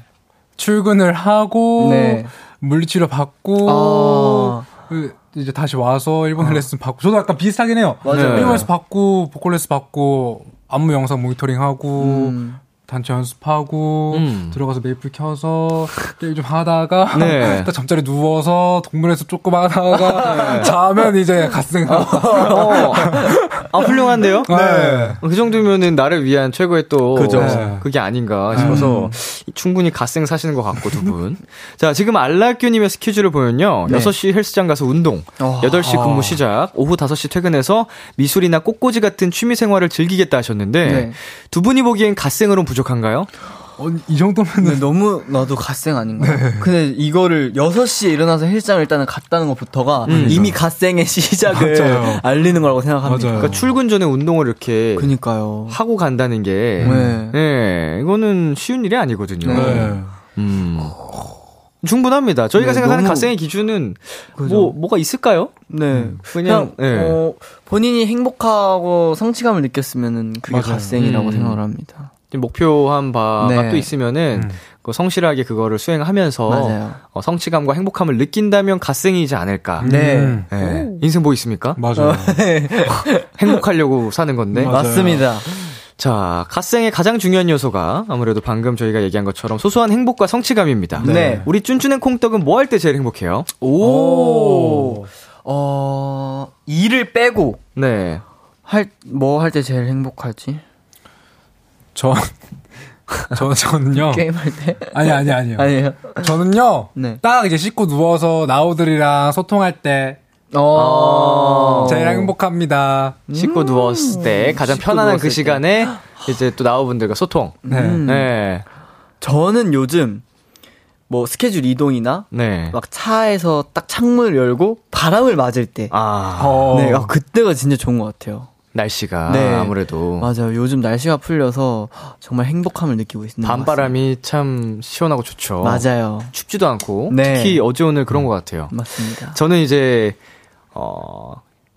Speaker 4: 출근을 하고
Speaker 5: 네.
Speaker 4: 물리치료 받고
Speaker 5: 아.
Speaker 4: 그 이제 다시 와서 일본 어 레슨 받고 저도 약간 비슷하긴 해요.
Speaker 2: 맞아요.
Speaker 4: 일본 레슨 받고 보컬 레슨 받고 안무 영상 모니터링 하고
Speaker 5: 음.
Speaker 4: 단체 연습하고
Speaker 2: 음.
Speaker 4: 들어가서 메이플 켜서 게임 좀 하다가
Speaker 2: 네.
Speaker 4: 딱 잠자리 누워서 동물에서 조금 하다가 자면 이제 갓생하고
Speaker 2: 어. 아 훌륭한데요?
Speaker 4: 네.
Speaker 2: 그 정도면은 나를 위한 최고의 또
Speaker 4: 그죠.
Speaker 2: 그게 아닌가 싶어서 충분히 갓생 사시는 것 같고 두 분. 자, 지금 알라큐님의 스케줄을 보면요.
Speaker 5: 네.
Speaker 2: 6시 헬스장 가서 운동,
Speaker 5: 어.
Speaker 2: 8시 근무 시작, 오후 5시 퇴근해서 미술이나 꽃꽂이 같은 취미 생활을 즐기겠다 하셨는데
Speaker 5: 네.
Speaker 2: 두 분이 보기엔 갓생으로는 부족한가요?
Speaker 4: 어, 이 정도면은
Speaker 5: 근데 너무 나도 갓생 아닌가요? 근데 이거를 6시에 일어나서 헬스장을 일단은 갔다는 것부터가 이미 갓생의 시작을
Speaker 4: 맞아요.
Speaker 5: 알리는 거라고 생각합니다.
Speaker 4: 맞아요.
Speaker 2: 그러니까 출근 전에 운동을 이렇게
Speaker 5: 그니까요.
Speaker 2: 하고 간다는 게
Speaker 5: 네.
Speaker 2: 예, 이거는 쉬운 일이 아니거든요.
Speaker 4: 네.
Speaker 2: 음. 충분합니다. 저희가
Speaker 5: 네,
Speaker 2: 생각하는
Speaker 5: 너무-
Speaker 2: 갓생의 기준은
Speaker 5: 그죠.
Speaker 2: 뭐 뭐가 있을까요?
Speaker 5: 네.
Speaker 2: 그냥,
Speaker 5: 그냥,
Speaker 2: 네.
Speaker 5: 어, 본인이 행복하고 성취감을 느꼈으면은 그게
Speaker 4: 맞아요.
Speaker 5: 갓생이라고
Speaker 2: 음.
Speaker 5: 생각을 합니다.
Speaker 2: 목표한 바가
Speaker 5: 네.
Speaker 2: 또 있으면은
Speaker 4: 음.
Speaker 2: 그 성실하게 그거를 수행하면서
Speaker 5: 맞아요.
Speaker 2: 어, 성취감과 행복함을 느낀다면 갓생이지 않을까.
Speaker 5: 네.
Speaker 4: 음.
Speaker 2: 예. 인생 뭐 있습니까?
Speaker 4: 맞아요.
Speaker 2: 행복하려고 사는 건데.
Speaker 4: 맞아요.
Speaker 5: 맞습니다.
Speaker 2: 자, 갓생의 가장 중요한 요소가 아무래도 방금 저희가 얘기한 것처럼 소소한 행복과 성취감입니다.
Speaker 5: 네.
Speaker 2: 우리 쭌쭌의 콩떡은 뭐 할 때 제일 행복해요?
Speaker 5: 오. 어, 일을 빼고
Speaker 2: 네.
Speaker 5: 할, 뭐 할 때 제일 행복하지?
Speaker 4: 저, 저, 저는요.
Speaker 5: 게임할 때?
Speaker 4: 아니, 아니, 아니요.
Speaker 5: 아니에요.
Speaker 4: 저는요.
Speaker 5: 네.
Speaker 4: 딱 이제 씻고 누워서 나우들이랑 소통할 때
Speaker 5: 어.
Speaker 4: 제일 행복합니다.
Speaker 2: 씻고 누웠을 때 가장
Speaker 5: 씻고
Speaker 2: 편안한 그
Speaker 5: 누웠을 때.
Speaker 2: 시간에 이제 또 나우분들과 소통.
Speaker 4: 네.
Speaker 5: 음.
Speaker 2: 네.
Speaker 5: 저는 요즘 뭐 스케줄 이동이나
Speaker 2: 네.
Speaker 5: 막 차에서 딱 창문을 열고 바람을 맞을 때.
Speaker 2: 아,
Speaker 4: 어.
Speaker 5: 네, 아, 그때가 진짜 좋은 것 같아요.
Speaker 2: 날씨가
Speaker 5: 네.
Speaker 2: 아무래도
Speaker 5: 맞아요. 요즘 날씨가 풀려서 정말 행복함을 느끼고 것
Speaker 2: 밤바람이 참 시원하고 좋죠.
Speaker 5: 맞아요.
Speaker 2: 춥지도 않고
Speaker 5: 네.
Speaker 2: 특히 어제 오늘 그런 것 같아요.
Speaker 5: 맞습니다.
Speaker 2: 저는 이제 어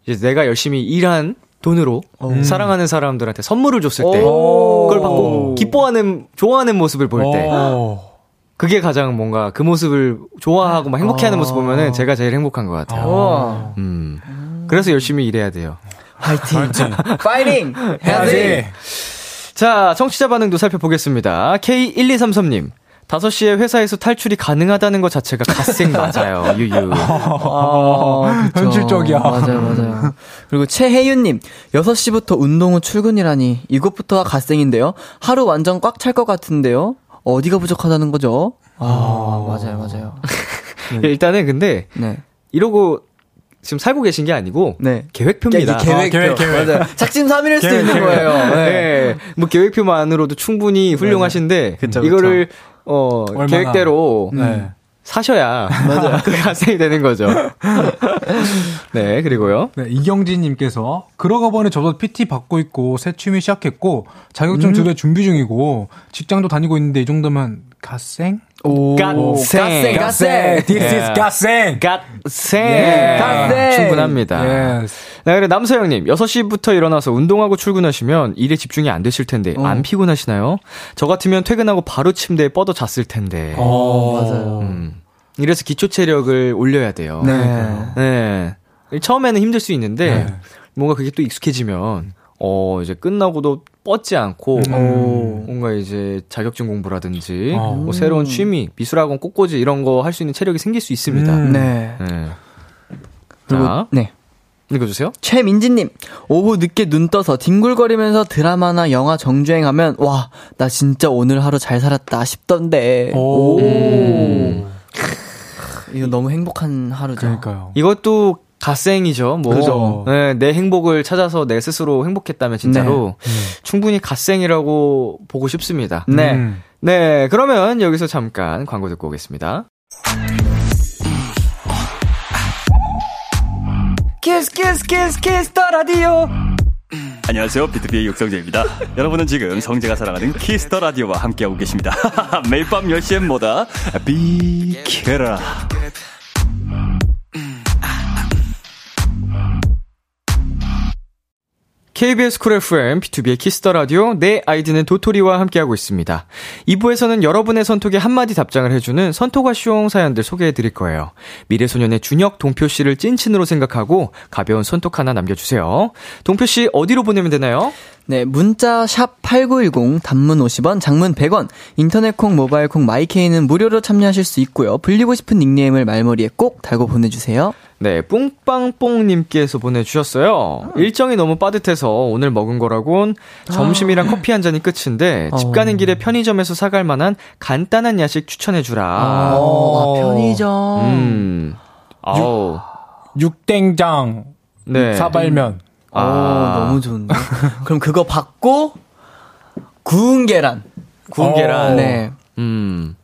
Speaker 2: 이제 내가 열심히 일한 돈으로 사랑하는 사람들한테 선물을 줬을 때
Speaker 5: 오.
Speaker 2: 그걸 받고 기뻐하는 좋아하는 모습을 볼때
Speaker 4: 오.
Speaker 2: 그게 가장 뭔가 그 모습을 좋아하고 막 행복해하는 모습 보면은 제가 제일 행복한 것 같아요. 음. 그래서 열심히 일해야 돼요.
Speaker 5: 화이팅. 파이팅! 해야지.
Speaker 2: 자, 청취자 반응도 살펴보겠습니다. K1233님. 5시에 회사에서 탈출이 가능하다는 것 자체가 갓생 맞아요. 유유.
Speaker 5: 아, 그쵸.
Speaker 4: 현실적이야.
Speaker 5: 맞아요, 맞아요. 그리고 최혜윤님, 6시부터 운동 후 출근이라니, 이것부터가 갓생인데요? 하루 완전 꽉 찰 것 같은데요? 어디가 부족하다는 거죠? 아, 맞아요, 맞아요.
Speaker 2: 일단은 근데
Speaker 5: 네.
Speaker 2: 이러고 지금 살고 계신 게 아니고
Speaker 5: 네.
Speaker 2: 계획표입니다.
Speaker 5: 계획,
Speaker 4: 계획, 계획.
Speaker 5: 맞아요. 작심 삼일일 수도
Speaker 4: 계획,
Speaker 5: 있는
Speaker 4: 계획.
Speaker 5: 거예요. 네.
Speaker 2: 네. 뭐 계획표만으로도 충분히 훌륭하신데
Speaker 4: 그쵸,
Speaker 2: 이거를 어
Speaker 4: 얼마나.
Speaker 2: 계획대로
Speaker 4: 네.
Speaker 2: 사셔야 맞아요. 그 갓생이 되는 거죠. 네, 그리고요.
Speaker 4: 네, 이경진님께서 그러고 보니 저도 PT 받고 있고 새 취미 시작했고 자격증 두개 준비 중이고 직장도 다니고 있는데 이 정도면 갓생?
Speaker 5: 오.
Speaker 2: 갓생.
Speaker 5: 갓생.
Speaker 4: This is
Speaker 2: 예.
Speaker 4: 갓생.
Speaker 2: 갓생.
Speaker 4: 예.
Speaker 5: 갓생.
Speaker 2: 충분합니다.
Speaker 4: Yes.
Speaker 2: 네, 그래 남서영님 6시부터 일어나서 운동하고 출근하시면 일에 집중이 안 되실 텐데
Speaker 5: 어.
Speaker 2: 안 피곤하시나요? 저 같으면 퇴근하고 바로 침대에 뻗어 잤을 텐데.
Speaker 5: 어, 맞아요.
Speaker 2: 음. 이래서 기초 체력을 올려야 돼요.
Speaker 5: 네.
Speaker 2: 네. 처음에는 힘들 수 있는데
Speaker 4: 네.
Speaker 2: 뭔가 그게 또 익숙해지면 어 이제 끝나고도 뻗지 않고
Speaker 5: 오.
Speaker 2: 뭔가 이제 자격증 공부라든지
Speaker 4: 어.
Speaker 2: 뭐 새로운 취미, 미술학원, 꽃꽂이 이런 거 할 수 있는 체력이 생길 수 있습니다.
Speaker 4: 음.
Speaker 5: 네.
Speaker 2: 네.
Speaker 5: 그리고,
Speaker 2: 자,
Speaker 5: 네.
Speaker 2: 읽어주세요.
Speaker 5: 최민지님, 오후 늦게 눈 떠서 뒹굴거리면서 드라마나 영화 정주행하면, 와, 나 진짜 오늘 하루 잘 살았다 싶던데.
Speaker 4: 오.
Speaker 5: 이거 너무 행복한 하루죠.
Speaker 4: 그러니까요.
Speaker 2: 이것도 갓생이죠. 뭐,
Speaker 4: 그죠.
Speaker 2: 네, 내 행복을 찾아서 내 스스로 행복했다면 진짜로 충분히 갓생이라고 보고 싶습니다.
Speaker 5: 네.
Speaker 4: 음.
Speaker 2: 네, 그러면 여기서 잠깐 광고 듣고 오겠습니다.
Speaker 5: Kiss, Kiss, Kiss, Kiss, the Radio.
Speaker 1: 안녕하세요. BTOB의 육성재입니다. 여러분은 지금 성재가 사랑하는 Kiss the Radio와 함께하고 계십니다. 매일 밤 10시엔 뭐다? 비케라.
Speaker 2: KBS 쿨 FM, B2B의 키스터 라디오, 내 아이디는 도토리와 함께하고 있습니다. 2부에서는 여러분의 선톡에 한마디 답장을 해주는 선톡과 쇼 사연들 소개해 드릴 거예요. 미래소년의 준혁, 동표씨를 찐친으로 생각하고 가벼운 선톡 하나 남겨주세요. 동표씨, 어디로 보내면 되나요?
Speaker 5: 네, 문자 샵 8910 단문 50원, 장문 100원. 인터넷 콩, 모바일 콩, 마이케이는 무료로 참여하실 수 있고요. 불리고 싶은 닉네임을 말머리에 꼭 달고 보내 주세요.
Speaker 2: 네, 뿡빵뽕님께서 보내주셨어요. 일정이 너무 빠듯해서 오늘 먹은 거라곤 점심이랑 커피 한 잔이 끝인데 집 가는 길에 편의점에서 사갈 만한 간단한 야식 추천해주라.
Speaker 5: 어, 편의점.
Speaker 2: 음, 아우,
Speaker 4: 육땡장.
Speaker 2: 네.
Speaker 4: 사발면.
Speaker 5: 오,
Speaker 2: 아.
Speaker 5: 너무 좋은데. 그럼 그거 받고 구운 계란.
Speaker 2: 구운 계란.
Speaker 5: 네.
Speaker 2: 음,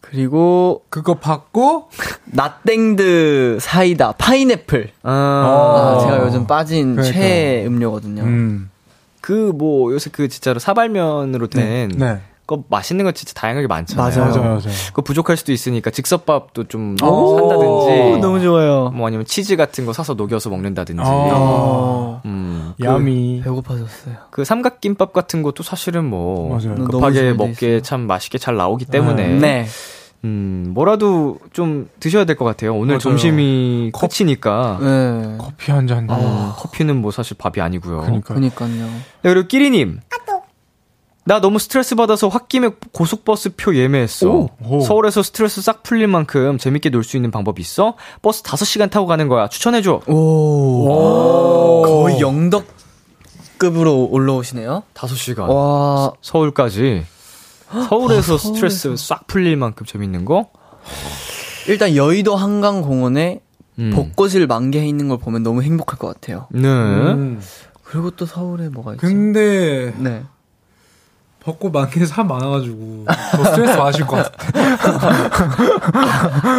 Speaker 5: 그리고
Speaker 4: 그거 받고
Speaker 5: 나땡드 사이다 파인애플.
Speaker 2: 아,
Speaker 5: 아,
Speaker 4: 어.
Speaker 5: 제가 요즘 빠진
Speaker 4: 그러니까.
Speaker 5: 최애 음료거든요.
Speaker 4: 음.
Speaker 2: 그뭐 요새 그 진짜로 사발면으로 된
Speaker 4: 네.
Speaker 2: 거 맛있는 거 진짜 다양하게 많잖아요.
Speaker 5: 맞아요.
Speaker 4: 맞아요, 맞아요.
Speaker 2: 그거 부족할 수도 있으니까 즉석밥도 좀
Speaker 5: 오,
Speaker 2: 산다든지
Speaker 5: 너무 좋아요.
Speaker 2: 뭐 아니면 치즈 같은 거 사서 녹여서 먹는다든지.
Speaker 5: 어,
Speaker 2: 음.
Speaker 4: 야미.
Speaker 5: 배고파졌어요.
Speaker 2: 그 삼각김밥 같은 것도 사실은 뭐
Speaker 4: 맞아요.
Speaker 2: 급하게 먹기에
Speaker 5: 있어요.
Speaker 2: 참 맛있게 잘 나오기 때문에
Speaker 5: 네.
Speaker 2: 음 뭐라도 좀 드셔야 될 것 같아요. 오늘
Speaker 4: 맞아요.
Speaker 2: 점심이 끝이니까
Speaker 5: 네.
Speaker 4: 커피 한 잔.
Speaker 2: 음, 커피는 뭐 사실 밥이 아니고요.
Speaker 4: 그러니까.
Speaker 5: 그니까요.
Speaker 2: 네, 그리고 끼리님. 나 너무 스트레스 받아서 홧김에 고속버스 표 예매했어.
Speaker 4: 오. 오.
Speaker 2: 서울에서 스트레스 싹 풀릴 만큼 재밌게 놀 수 있는 방법 있어? 버스 5시간 타고 가는 거야. 추천해줘.
Speaker 5: 오. 거의 영덕 급으로 올라오시네요.
Speaker 2: 5시간.
Speaker 5: 와,
Speaker 2: 서울까지. 서울에서 스트레스 싹 풀릴 만큼 재밌는 거?
Speaker 5: 일단 여의도 한강공원에
Speaker 2: 음.
Speaker 5: 벚꽃을 만개해 있는 걸 보면 너무 행복할 것 같아요.
Speaker 2: 네.
Speaker 4: 음.
Speaker 5: 그리고 또 서울에 뭐가 있죠?
Speaker 4: 근데
Speaker 5: 네.
Speaker 4: 벚꽃 많게 사람 많아가지고 더 스트레스 받으실 것 같아.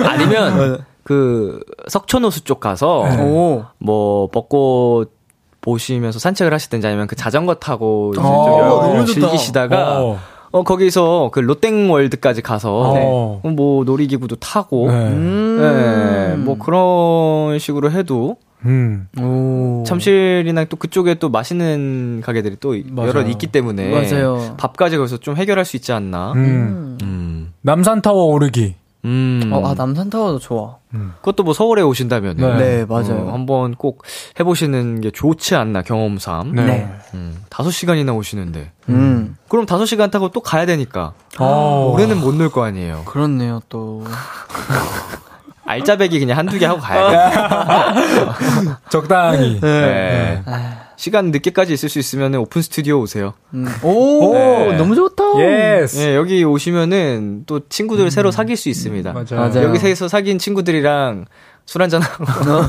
Speaker 2: 아니면 그 석촌호수 쪽 가서
Speaker 4: 네.
Speaker 5: 오.
Speaker 2: 뭐 벚꽃 보시면서 산책을 하시든지 아니면 그 자전거 타고 이제
Speaker 4: 어,
Speaker 5: 좋다.
Speaker 2: 즐기시다가
Speaker 4: 어.
Speaker 2: 어 거기서 그 롯땡월드까지 가서
Speaker 4: 어.
Speaker 2: 뭐 놀이기구도 타고
Speaker 4: 네.
Speaker 5: 음.
Speaker 2: 네, 뭐 그런 식으로 해도
Speaker 4: 음.
Speaker 5: 오.
Speaker 2: 참실이나 또 그쪽에 또 맛있는 가게들이 또
Speaker 4: 맞아요.
Speaker 2: 여러 있기 때문에
Speaker 5: 맞아요.
Speaker 2: 밥까지 거기서 좀 해결할 수 있지 않나.
Speaker 4: 음.
Speaker 2: 음.
Speaker 4: 남산타워 오르기.
Speaker 2: 음.
Speaker 5: 어, 아, 남산타워도 좋아.
Speaker 2: 그것도 뭐 서울에 오신다면
Speaker 4: 네.
Speaker 5: 네, 맞아요.
Speaker 2: 어, 한번 꼭 해보시는 게 좋지 않나 경험삼.
Speaker 4: 네.
Speaker 5: 네.
Speaker 2: 음, 5시간이나 오시는데.
Speaker 5: 음.
Speaker 2: 그럼 5시간 타고 또 가야 되니까.
Speaker 4: 어.
Speaker 2: 오래는 못 놀 거 아니에요.
Speaker 5: 그렇네요, 또.
Speaker 2: 알짜배기 그냥 한두 개 하고 가야 돼.
Speaker 4: 적당히.
Speaker 2: 네. 시간 늦게까지 있을 수 있으면 오픈 스튜디오 오세요.
Speaker 5: 음. 오,
Speaker 2: 네.
Speaker 5: 너무 좋다.
Speaker 4: Yes.
Speaker 2: 예, 여기 오시면은 또 친구들 새로 사귈 수 있습니다.
Speaker 4: 맞아요.
Speaker 5: 맞아요.
Speaker 2: 여기서 사귄 친구들이랑 술 한잔 하고.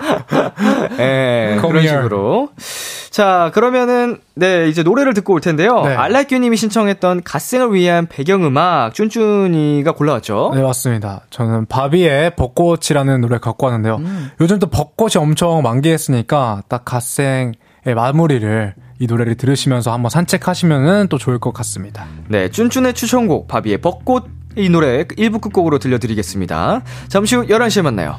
Speaker 2: 예,
Speaker 4: Come
Speaker 2: 그런
Speaker 4: here.
Speaker 2: 식으로. 자, 그러면은, 네, 이제 노래를 듣고 올 텐데요.
Speaker 4: 네.
Speaker 2: 알라이큐 님이 신청했던 갓생을 위한 배경음악, 쭌쭌이가 골라왔죠.
Speaker 4: 네, 맞습니다. 저는 바비의 벚꽃이라는 노래 갖고 왔는데요.
Speaker 2: 음.
Speaker 4: 요즘 또 벚꽃이 엄청 만개했으니까 딱 갓생의 마무리를 이 노래를 들으시면서 한번 산책하시면은 또 좋을 것 같습니다.
Speaker 2: 네, 쭌쭌의 추천곡, 바비의 벚꽃, 이 노래 1부 끝곡으로 들려드리겠습니다. 잠시 후 11시에 만나요.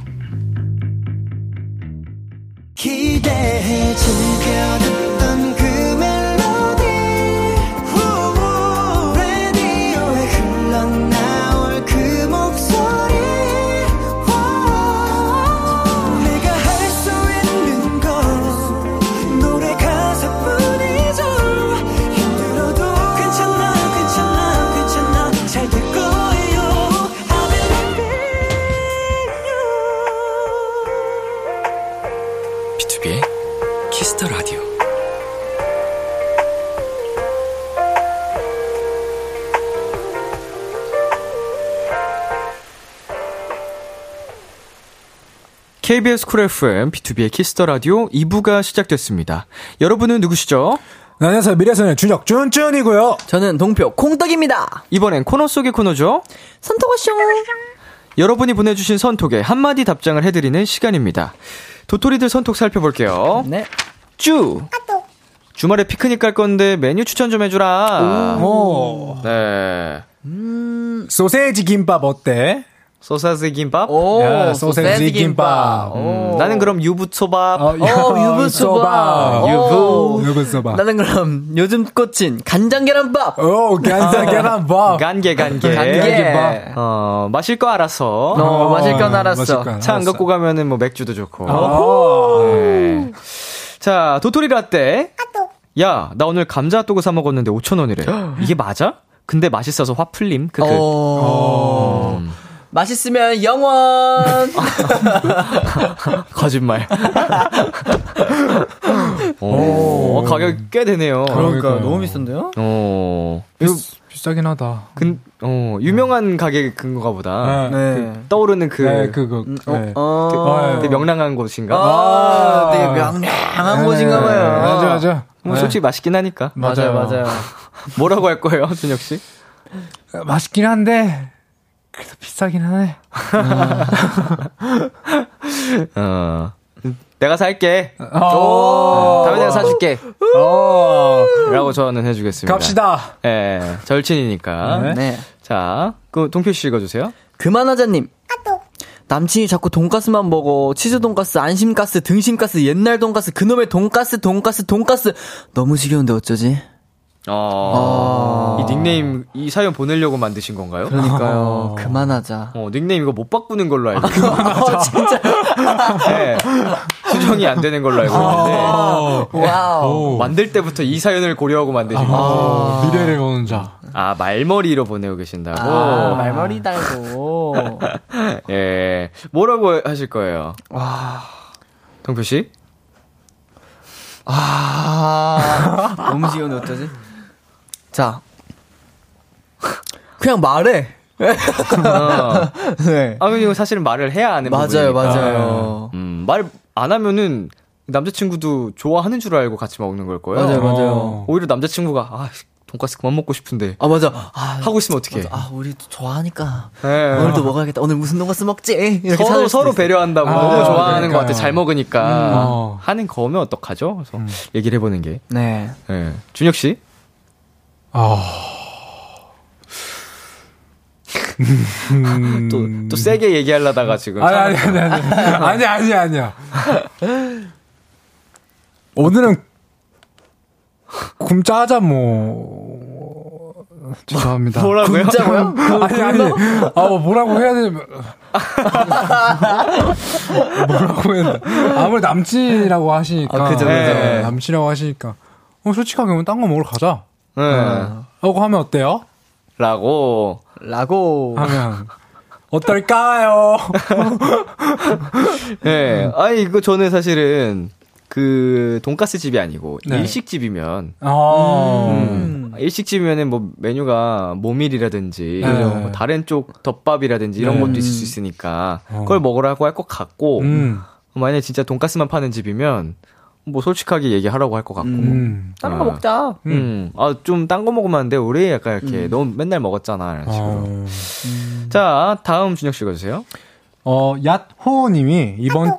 Speaker 6: 기대해 즐겨 듣
Speaker 2: KBS Cool FM, B2B의 키스터 라디오 2부가 시작됐습니다. 여러분은 누구시죠?
Speaker 4: 네, 안녕하세요. 미래소년 준혁 쭌쭌이고요.
Speaker 5: 저는 동표 콩떡입니다.
Speaker 2: 이번엔 코너 속의 코너죠?
Speaker 5: 선톡하쇼.
Speaker 2: 여러분이 보내주신 선톡에 한마디 답장을 해드리는 시간입니다. 도토리들 선톡 살펴볼게요.
Speaker 5: 네.
Speaker 2: 쭈! 주말에 피크닉 갈 건데 메뉴 추천 좀 해주라.
Speaker 4: 오.
Speaker 2: 네.
Speaker 4: 소세지 김밥 어때?
Speaker 2: 소사스 김밥?
Speaker 5: 오,
Speaker 4: 야, 소세지 김밥.
Speaker 2: 음, 나는 그럼 유부초밥.
Speaker 4: 어,
Speaker 5: 유부초밥.
Speaker 4: 유부. 유부초밥.
Speaker 5: 나는 그럼 요즘 꽂힌 간장 계란밥.
Speaker 4: 오, 간장 계란밥.
Speaker 2: 간게 간게.
Speaker 5: 간게.
Speaker 2: 어, 마실 거 알았어.
Speaker 5: 어, 마실 건 알았어.
Speaker 2: 건차 안. 갖고 가면은 뭐 맥주도 좋고.
Speaker 4: 어.
Speaker 2: 네. 자, 도토리 라떼. 야, 나 오늘 감자 핫도그 사 먹었는데 5,000원이래. 이게 맞아? 근데 맛있어서 화 풀림. 크크.
Speaker 5: 어. 맛있으면 영원.
Speaker 2: 거짓말. 오, 가격 꽤 되네요.
Speaker 5: 그러니까 너무 비싼데요?
Speaker 2: 어,
Speaker 4: 비, 비싸긴 하다.
Speaker 2: 근, 어, 유명한 가게 근거가 보다.
Speaker 4: 네.
Speaker 5: 네.
Speaker 2: 떠오르는 그,
Speaker 4: 네, 그거. 네.
Speaker 5: 어.
Speaker 2: 되게 명랑한 곳인가?
Speaker 5: 아, 되게 명랑한 곳인가 봐요.
Speaker 4: 맞아, 맞아.
Speaker 2: 뭐
Speaker 4: 네.
Speaker 2: 솔직히 맛있긴 하니까.
Speaker 5: 맞아요, 맞아요.
Speaker 2: 뭐라고 할 거예요, 준혁 씨?
Speaker 4: 맛있긴 한데, 그래도 비싸긴 하네.
Speaker 2: 어. 내가 살게.
Speaker 4: 어.
Speaker 2: 다음에 내가 사줄게.
Speaker 4: 어.
Speaker 2: 라고 저는 해주겠습니다.
Speaker 4: 갑시다.
Speaker 2: 예, 절친이니까.
Speaker 4: 네.
Speaker 5: 네.
Speaker 2: 자, 그 동표 씨 읽어주세요.
Speaker 5: 그만하자님. 남친이 자꾸 돈가스만 먹어. 치즈 돈가스, 안심가스, 등심가스, 옛날 돈가스, 그놈의 돈가스, 돈가스, 돈가스. 너무 지겨운데 어쩌지?
Speaker 2: 어, 이 닉네임, 이 사연 보내려고 만드신 건가요?
Speaker 5: 그러니까요. 그만하자.
Speaker 2: 어, 닉네임 이거 못 바꾸는 걸로 알고 있는데. 어, 진짜? 네. 수정이 안 되는 걸로 알고 있는데.
Speaker 5: wow.
Speaker 2: 만들 때부터 이 사연을 고려하고 만드신 거죠.
Speaker 4: 어, 미래를 보는 자.
Speaker 2: 아, 말머리로 보내고 계신다고?
Speaker 5: 아, 말머리 달고.
Speaker 2: 예. 뭐라고 하실 거예요? 와. 동표 씨?
Speaker 5: 아, 너무 지겨운데 어쩌지? 자. 그냥 말해. 네.
Speaker 2: 아, 그리고 사실은 말을 해야 하는
Speaker 5: 맞아요,
Speaker 2: 부분이니까.
Speaker 5: 맞아요.
Speaker 2: 음, 말 안 하면은 남자친구도 좋아하는 줄 알고 같이 먹는 걸 거예요.
Speaker 5: 맞아요, 맞아요.
Speaker 4: 어.
Speaker 2: 오히려 남자친구가 아, 돈까스 그만 먹고 싶은데
Speaker 5: 아, 맞아. 아,
Speaker 2: 하고 있으면 어떡해.
Speaker 5: 맞아. 아, 우리 좋아하니까.
Speaker 2: 네.
Speaker 5: 오늘도 먹어야겠다. 오늘 무슨 돈가스 먹지? 이렇게
Speaker 2: 서로 서로. 배려한다고
Speaker 4: 아,
Speaker 2: 너무 좋아하는 것 같아.
Speaker 4: 그러니까요.
Speaker 2: 잘 먹으니까
Speaker 4: 음. 어.
Speaker 2: 하는 거면 어떡하죠? 그래서 얘기를 해보는 게.
Speaker 5: 네.
Speaker 2: 네. 준혁 씨.
Speaker 4: 아.
Speaker 2: 또, 또 세게 얘기하려다가 지금.
Speaker 4: 아니, 아니, 아니, 아니. 아니, 아니, 아니야. 오늘은 굶자 하자, 뭐. 죄송합니다.
Speaker 2: 뭐라고요?
Speaker 5: 진짜고요?
Speaker 4: 아니, 아니. 아, 뭐 뭐라고 해야 되지? 뭐라고 해야 돼? 아무리 남친이라고 하시니까.
Speaker 5: 아, 그죠, 그죠.
Speaker 4: 네, 남친이라고 하시니까. 어, 솔직하게 오늘 딴거 먹으러 가자.
Speaker 2: 네.
Speaker 4: 라고 하면 어때요?
Speaker 2: 라고.
Speaker 5: 라고.
Speaker 4: 하면. 어떨까요?
Speaker 2: 네. 아니, 이거 저는 사실은 그 돈가스 집이 아니고
Speaker 4: 네.
Speaker 2: 일식집이면
Speaker 4: 어.
Speaker 2: 음. 일식집이면은 뭐 메뉴가 모밀이라든지
Speaker 4: 네.
Speaker 2: 뭐 다른 쪽 덮밥이라든지 이런
Speaker 4: 네.
Speaker 2: 것도 있을 수 있으니까
Speaker 4: 어.
Speaker 2: 그걸 먹으라고 할 것 같고
Speaker 4: 음.
Speaker 2: 만약에 진짜 돈가스만 파는 집이면 뭐 솔직하게 얘기하라고 할 것 같고
Speaker 4: 음.
Speaker 2: 다른 거 먹자. 음. 아, 좀 딴 거 먹으면 안 돼. 우리 약간 이렇게 너무 맨날 먹었잖아. 이런 식으로.
Speaker 4: 어.
Speaker 2: 자, 다음 준혁 씨가 주세요.
Speaker 4: 어, 얏호님이 이번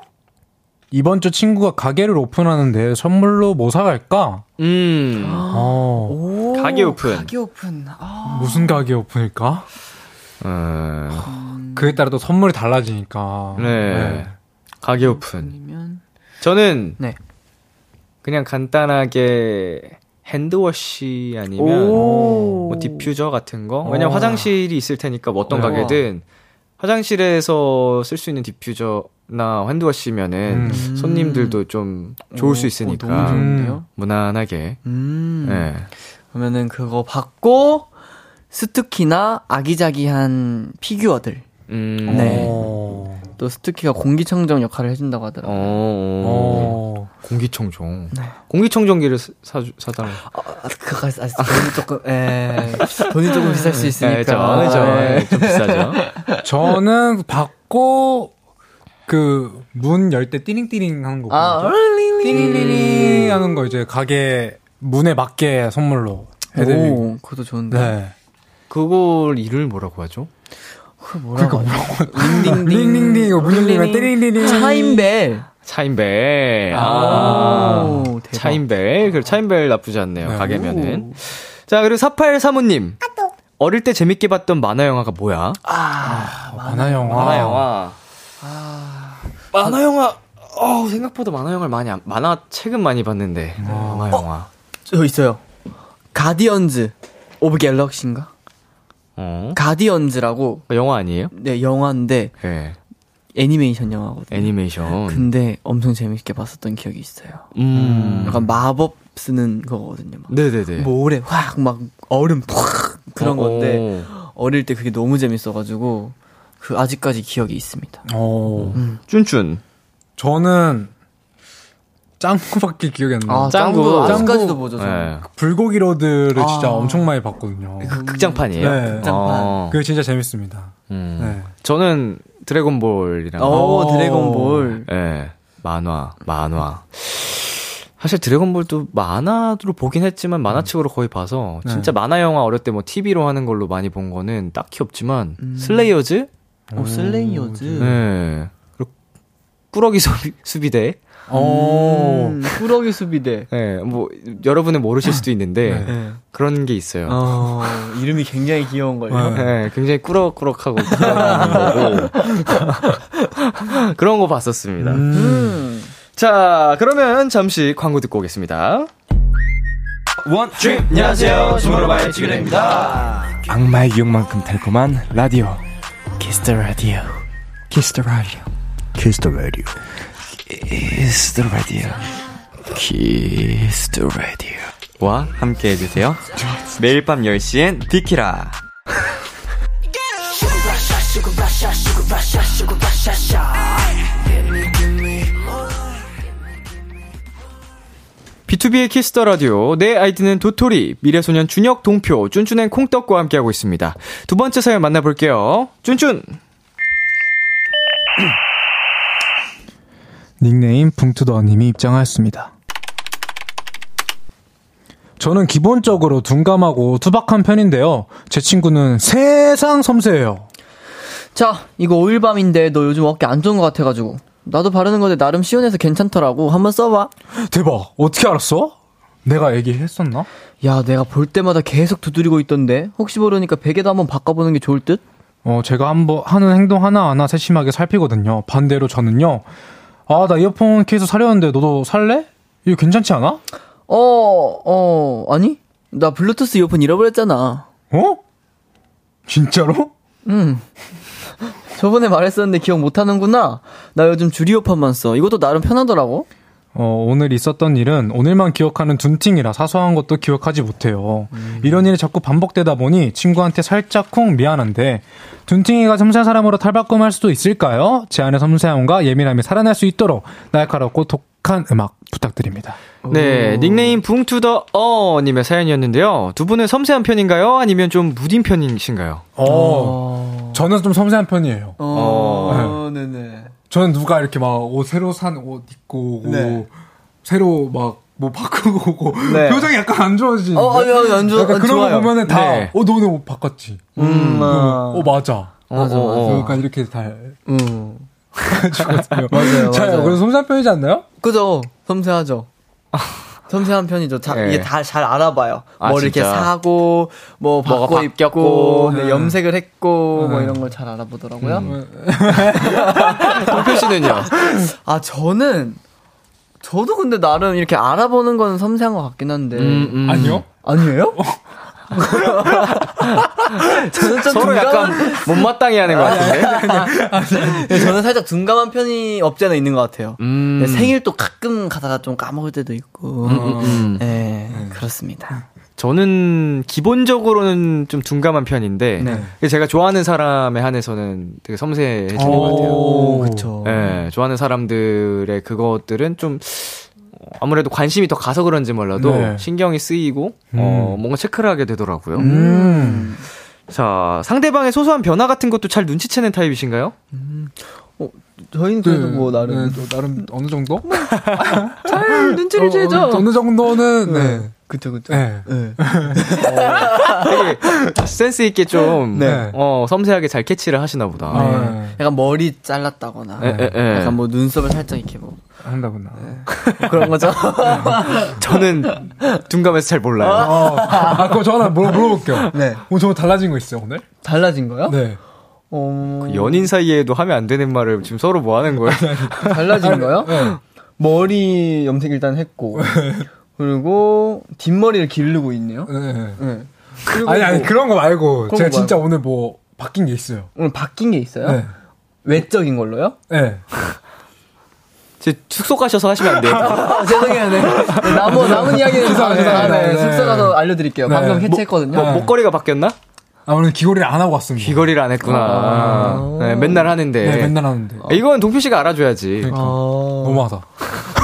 Speaker 4: 이번 주 친구가 가게를 오픈하는데 선물로 뭐 사갈까?
Speaker 2: 음.
Speaker 4: 어,
Speaker 5: 오,
Speaker 2: 가게 오픈.
Speaker 5: 가게 오픈. 아.
Speaker 4: 무슨 가게 오픈일까?
Speaker 2: 어,
Speaker 4: 그에 따라 또 선물이 달라지니까.
Speaker 2: 네. 가게 오픈.
Speaker 5: 아니면
Speaker 2: 저는
Speaker 5: 네.
Speaker 2: 그냥 간단하게 hand wash 아니면
Speaker 5: 오.
Speaker 2: 뭐 디퓨저 같은 거. 왜냐면
Speaker 4: 어.
Speaker 2: 화장실이 있을 테니까 뭐 어떤
Speaker 4: 네.
Speaker 2: 가게든 화장실에서 쓸 수 있는 diffuser나 hand wash면은
Speaker 4: 음.
Speaker 2: 손님들도 좀 좋을 수
Speaker 5: 오,
Speaker 2: 있으니까
Speaker 5: 어, 너무 좋은데요?
Speaker 2: 무난하게.
Speaker 5: 음.
Speaker 2: 네.
Speaker 5: 그러면은 그거 받고 스투키나 아기자기한 피규어들.
Speaker 2: 음.
Speaker 5: 네.
Speaker 4: 어.
Speaker 5: 또 스투키가 공기청정 역할을 해준다고 하더라고요.
Speaker 2: 어.
Speaker 4: 어.
Speaker 2: 공기청정. 공기청정기를 사, 사, 사달라.
Speaker 5: 아, 그거 아, 돈이 조금 에 돈이 조금 비쌀 수 있으니까.
Speaker 2: 네, 저, 그죠.
Speaker 5: 네.
Speaker 2: 좀 비싸죠.
Speaker 4: 저는 받고 그 문 열 때 띠링띠링 하는 거.
Speaker 5: 아,
Speaker 4: 보죠? 띠링띠링 하는 거 이제 가게 문에 맞게 선물로 해드리고.
Speaker 5: 오, 그것도 좋은데.
Speaker 4: 네.
Speaker 2: 그걸 이를 뭐라고 하죠?
Speaker 5: 그거 뭐라고 하죠? 링딩딩.
Speaker 4: 링링딩 이거 문 열리면 띠링띠링.
Speaker 5: 차인벨.
Speaker 2: 차인벨.
Speaker 5: 오,
Speaker 2: 아.
Speaker 5: 대박.
Speaker 2: 차인벨. 그 차인벨 나쁘지 않네요.
Speaker 4: 네.
Speaker 2: 가게면은. 자, 그리고 4835님. 어릴 때 재밌게 봤던 만화 영화가 뭐야?
Speaker 5: 아,
Speaker 4: 만화 영화.
Speaker 2: 만화 영화. 만화 영화. 어, 생각보다 만화 영화를 많이 안, 만화 책은 많이 봤는데. 만화 영화.
Speaker 5: 저 있어요. Guardians of Galaxy인가?
Speaker 2: 어?
Speaker 5: Guardians라고
Speaker 2: 영화 아니에요?
Speaker 5: 네 영화인데
Speaker 2: 네.
Speaker 5: 애니메이션 영화거든요.
Speaker 2: 애니메이션.
Speaker 5: 근데 엄청 재밌게 봤었던 기억이 있어요.
Speaker 2: 음.
Speaker 5: 약간 마법 쓰는 거거든요. 막
Speaker 2: 네네네.
Speaker 5: 모래 확 막 얼음 팍 그런
Speaker 2: 어,
Speaker 5: 건데
Speaker 2: 어.
Speaker 5: 어릴 때 그게 너무 재밌어가지고 그 아직까지 기억이 있습니다.
Speaker 4: 어.
Speaker 2: 쭌쭌.
Speaker 4: 저는 짱구밖에 기억이 안 나요.
Speaker 5: 아
Speaker 2: 짱구.
Speaker 5: 짱구
Speaker 4: 짱구.
Speaker 5: 아직까지도 보죠.
Speaker 2: 네.
Speaker 4: 불고기 로드를
Speaker 5: 아.
Speaker 4: 진짜 엄청 많이 봤거든요.
Speaker 2: 그 극장판이에요?
Speaker 4: 네.
Speaker 5: 극장판.
Speaker 2: 어.
Speaker 4: 그게 진짜 재밌습니다.
Speaker 2: 음.
Speaker 4: 네.
Speaker 2: 저는 드래곤볼이랑
Speaker 5: 오,
Speaker 4: 오.
Speaker 5: 드래곤볼.
Speaker 2: 예, 만화, 만화. 사실 드래곤볼도 만화로 보긴 했지만 만화책으로 거의 봐서
Speaker 4: 네.
Speaker 2: 진짜 만화 영화 어릴 때 뭐 TV로 하는 걸로 많이 본 거는 딱히 없지만 슬레이어즈?
Speaker 5: 오, 슬레이어즈.
Speaker 2: 네. 그리고 꾸러기 수비, 수비대.
Speaker 4: 오.
Speaker 5: 음, 꾸러기 수비대.
Speaker 2: 예, 뭐 여러분은 모르실 수도 있는데
Speaker 5: 네.
Speaker 2: 그런 게 있어요.
Speaker 5: 어, 이름이 굉장히 귀여운 걸요.
Speaker 4: 네.
Speaker 2: 예, 굉장히 꾸럭꾸럭하고 그런 거 봤었습니다.
Speaker 5: 음.
Speaker 2: 자, 그러면 잠시 광고 듣고 오겠습니다. 원, 주 안녕하세요. 주모로바의 지그레입니다.
Speaker 7: 악마의 유혹만큼 달콤한 라디오 Kiss the Radio Kiss the Radio Kiss the Radio Kiss the Radio Kiss the Radio
Speaker 1: 와 함께 해주세요. 매일 밤 10시엔 비키라.
Speaker 2: B2B의 키스터 라디오. 내 아이디는 도토리, 미래소년 준혁, 동표, 쭌쭌 and 콩떡과 함께하고 있습니다. 두 번째 사연 만나볼게요. 쭌쭌!
Speaker 4: 닉네임 붕투더님이 입장하였습니다. 저는 기본적으로 둔감하고 투박한 편인데요. 제 친구는 세상 섬세해요.
Speaker 5: 자, 이거 오일밤인데 너 요즘 어깨 안 좋은 것 같아가지고. 나도 바르는 건데 나름 시원해서 괜찮더라고. 한번 써봐.
Speaker 4: 대박. 어떻게 알았어? 내가 얘기했었나?
Speaker 5: 야, 내가 볼 때마다 계속 두드리고 있던데. 혹시 모르니까 베개도 한번 바꿔보는 게 좋을 듯?
Speaker 4: 어, 제가 한번 하는 행동 하나하나 세심하게 살피거든요. 반대로 저는요. 아, 나 이어폰 케이스 사려는데 너도 살래? 이거 괜찮지 않아?
Speaker 5: 어, 어, 아니? 나 블루투스 이어폰 잃어버렸잖아.
Speaker 4: 어? 진짜로?
Speaker 5: 응. 저번에 말했었는데 기억 못하는구나. 나 요즘 줄 이어폰만 써. 이것도 나름 편하더라고.
Speaker 4: 어, 오늘 있었던 일은 오늘만 기억하는 둔팅이라 사소한 것도 기억하지 못해요. 이런 일이 자꾸 반복되다 보니 친구한테 살짝 쿵 미안한데 둔팅이가 섬세한 사람으로 탈바꿈할 수도 있을까요? 제 안의 섬세함과 예민함이 살아날 수 있도록 날카롭고 독한 음악 부탁드립니다.
Speaker 2: 네, 닉네임 붕투더 어님의 사연이었는데요. 두 분은 섬세한 편인가요? 아니면 좀 무딘 편이신가요?
Speaker 4: 어, 저는 좀 섬세한 편이에요.
Speaker 5: 어, 네 네.
Speaker 4: 저는 누가 이렇게 막 옷 새로 산 옷 입고 오고
Speaker 5: 네.
Speaker 4: 새로 막 뭐 바꾸고 오고
Speaker 5: 네.
Speaker 4: 표정이 약간 안 좋아지는데
Speaker 5: 어, 아니, 아니, 안 좋아-
Speaker 4: 약간
Speaker 5: 안
Speaker 4: 그런
Speaker 5: 좋아요.
Speaker 4: 거 보면은 다
Speaker 2: 네.
Speaker 4: 어, 너 오늘 옷 바꿨지.
Speaker 5: 음, 아.
Speaker 4: 어, 맞아.
Speaker 5: 맞아,
Speaker 2: 어, 어,
Speaker 5: 맞아.
Speaker 4: 약간 이렇게 다
Speaker 5: 음.
Speaker 4: 해주거든요.
Speaker 5: 맞아요,
Speaker 4: 자,
Speaker 5: 맞아요.
Speaker 4: 그래서 섬세한 편이지 않나요?
Speaker 5: 그죠? 섬세하죠. 섬세한 편이죠. 자,
Speaker 2: 네.
Speaker 5: 이게 다 잘 알아봐요.
Speaker 2: 아,
Speaker 5: 뭐 이렇게
Speaker 2: 진짜?
Speaker 5: 사고, 뭐 바꿔
Speaker 2: 바뀌었고.
Speaker 5: 네, 염색을 했고, 뭐
Speaker 4: 네.
Speaker 5: 이런 걸 잘 알아보더라고요.
Speaker 2: 동표 씨는요?
Speaker 5: 아, 저는, 저도 근데 나름 이렇게 알아보는 건 섬세한 것 같긴 한데.
Speaker 2: 음, 음.
Speaker 4: 아니요.
Speaker 5: 아니에요? 저는 좀
Speaker 2: 서로 약간 못마땅해 하는 것 같은데?
Speaker 5: 네, 저는 살짝 둔감한 편이 없지 않아 있는 것 같아요.
Speaker 2: 음.
Speaker 5: 네, 생일도 가끔 가다가 좀 까먹을 때도 있고.
Speaker 2: 음.
Speaker 5: 네, 그렇습니다.
Speaker 2: 저는 기본적으로는 좀 둔감한 편인데,
Speaker 5: 네.
Speaker 2: 제가 좋아하는 사람에 한해서는 되게 섬세해지는 것 같아요.
Speaker 5: 오, 그쵸.
Speaker 2: 예, 좋아하는 사람들의 그것들은 좀 어, 아무래도 관심이 더 가서 그런지 몰라도
Speaker 4: 네.
Speaker 2: 신경이 쓰이고 어, 뭔가 체크를 하게 되더라고요.
Speaker 4: 음.
Speaker 2: 자, 상대방의 소소한 변화 같은 것도 잘 눈치채는 타입이신가요?
Speaker 5: 어, 저희는 그래도 뭐 나름
Speaker 4: 네, 또 나름 어느 정도?
Speaker 5: 잘 눈치를
Speaker 4: 어,
Speaker 5: 채죠.
Speaker 4: 어, 어느 정도는 네.
Speaker 5: 그쵸 그쵸.
Speaker 4: 네.
Speaker 5: 네.
Speaker 2: 되게 센스 있게 좀
Speaker 4: 네.
Speaker 2: 어, 섬세하게 잘 캐치를 하시나 보다.
Speaker 4: 아, 네.
Speaker 5: 약간 머리 잘랐다거나. 약간 뭐 눈썹을 살짝 이렇게 뭐
Speaker 4: 한다구나.
Speaker 5: 그런 거죠.
Speaker 2: 저는 둔감해서 잘 몰라요.
Speaker 4: 어, 아, 그럼 저 하나 물어, 물어볼게요.
Speaker 5: 네.
Speaker 4: 오늘 정말 달라진 거 있어요, 오늘?
Speaker 5: 달라진 거요?
Speaker 4: 네.
Speaker 5: 어,
Speaker 2: 그 연인 사이에도 하면 안 되는 말을 지금 서로 뭐 하는 거예요?
Speaker 5: 달라진 거요?
Speaker 4: 네.
Speaker 5: 머리 염색 일단 했고, 그리고 뒷머리를 기르고 있네요.
Speaker 4: 네.
Speaker 5: 네. 그리고
Speaker 4: 아니, 아니,
Speaker 5: 뭐
Speaker 4: 그런 거 말고.
Speaker 5: 그런
Speaker 4: 제가
Speaker 5: 거
Speaker 4: 진짜 오늘 뭐, 바뀐 게 있어요.
Speaker 5: 오늘 바뀐 게 있어요?
Speaker 4: 네.
Speaker 5: 외적인 걸로요?
Speaker 4: 네.
Speaker 2: 제 숙소 가셔서 하시면 안 돼요.
Speaker 5: 아, 죄송해요. 네. 네, 남은, 남은 이야기는
Speaker 4: 죄송합니다.
Speaker 5: 다음에
Speaker 4: 네, 네.
Speaker 5: 숙소 가서 알려드릴게요.
Speaker 4: 네.
Speaker 5: 방금
Speaker 4: 뭐-
Speaker 5: 해체했거든요.
Speaker 2: 뭐, 목걸이가 바뀌었나?
Speaker 4: 아, 오늘 귀걸이를 안 하고 왔습니다.
Speaker 2: 귀걸이를 안 했구나.
Speaker 5: 아.
Speaker 2: 네, 맨날 하는데.
Speaker 4: 네, 맨날 하는데.
Speaker 2: 이건 동표 씨가 알아줘야지.
Speaker 4: 그러니까.
Speaker 5: 아,
Speaker 4: 너무하다.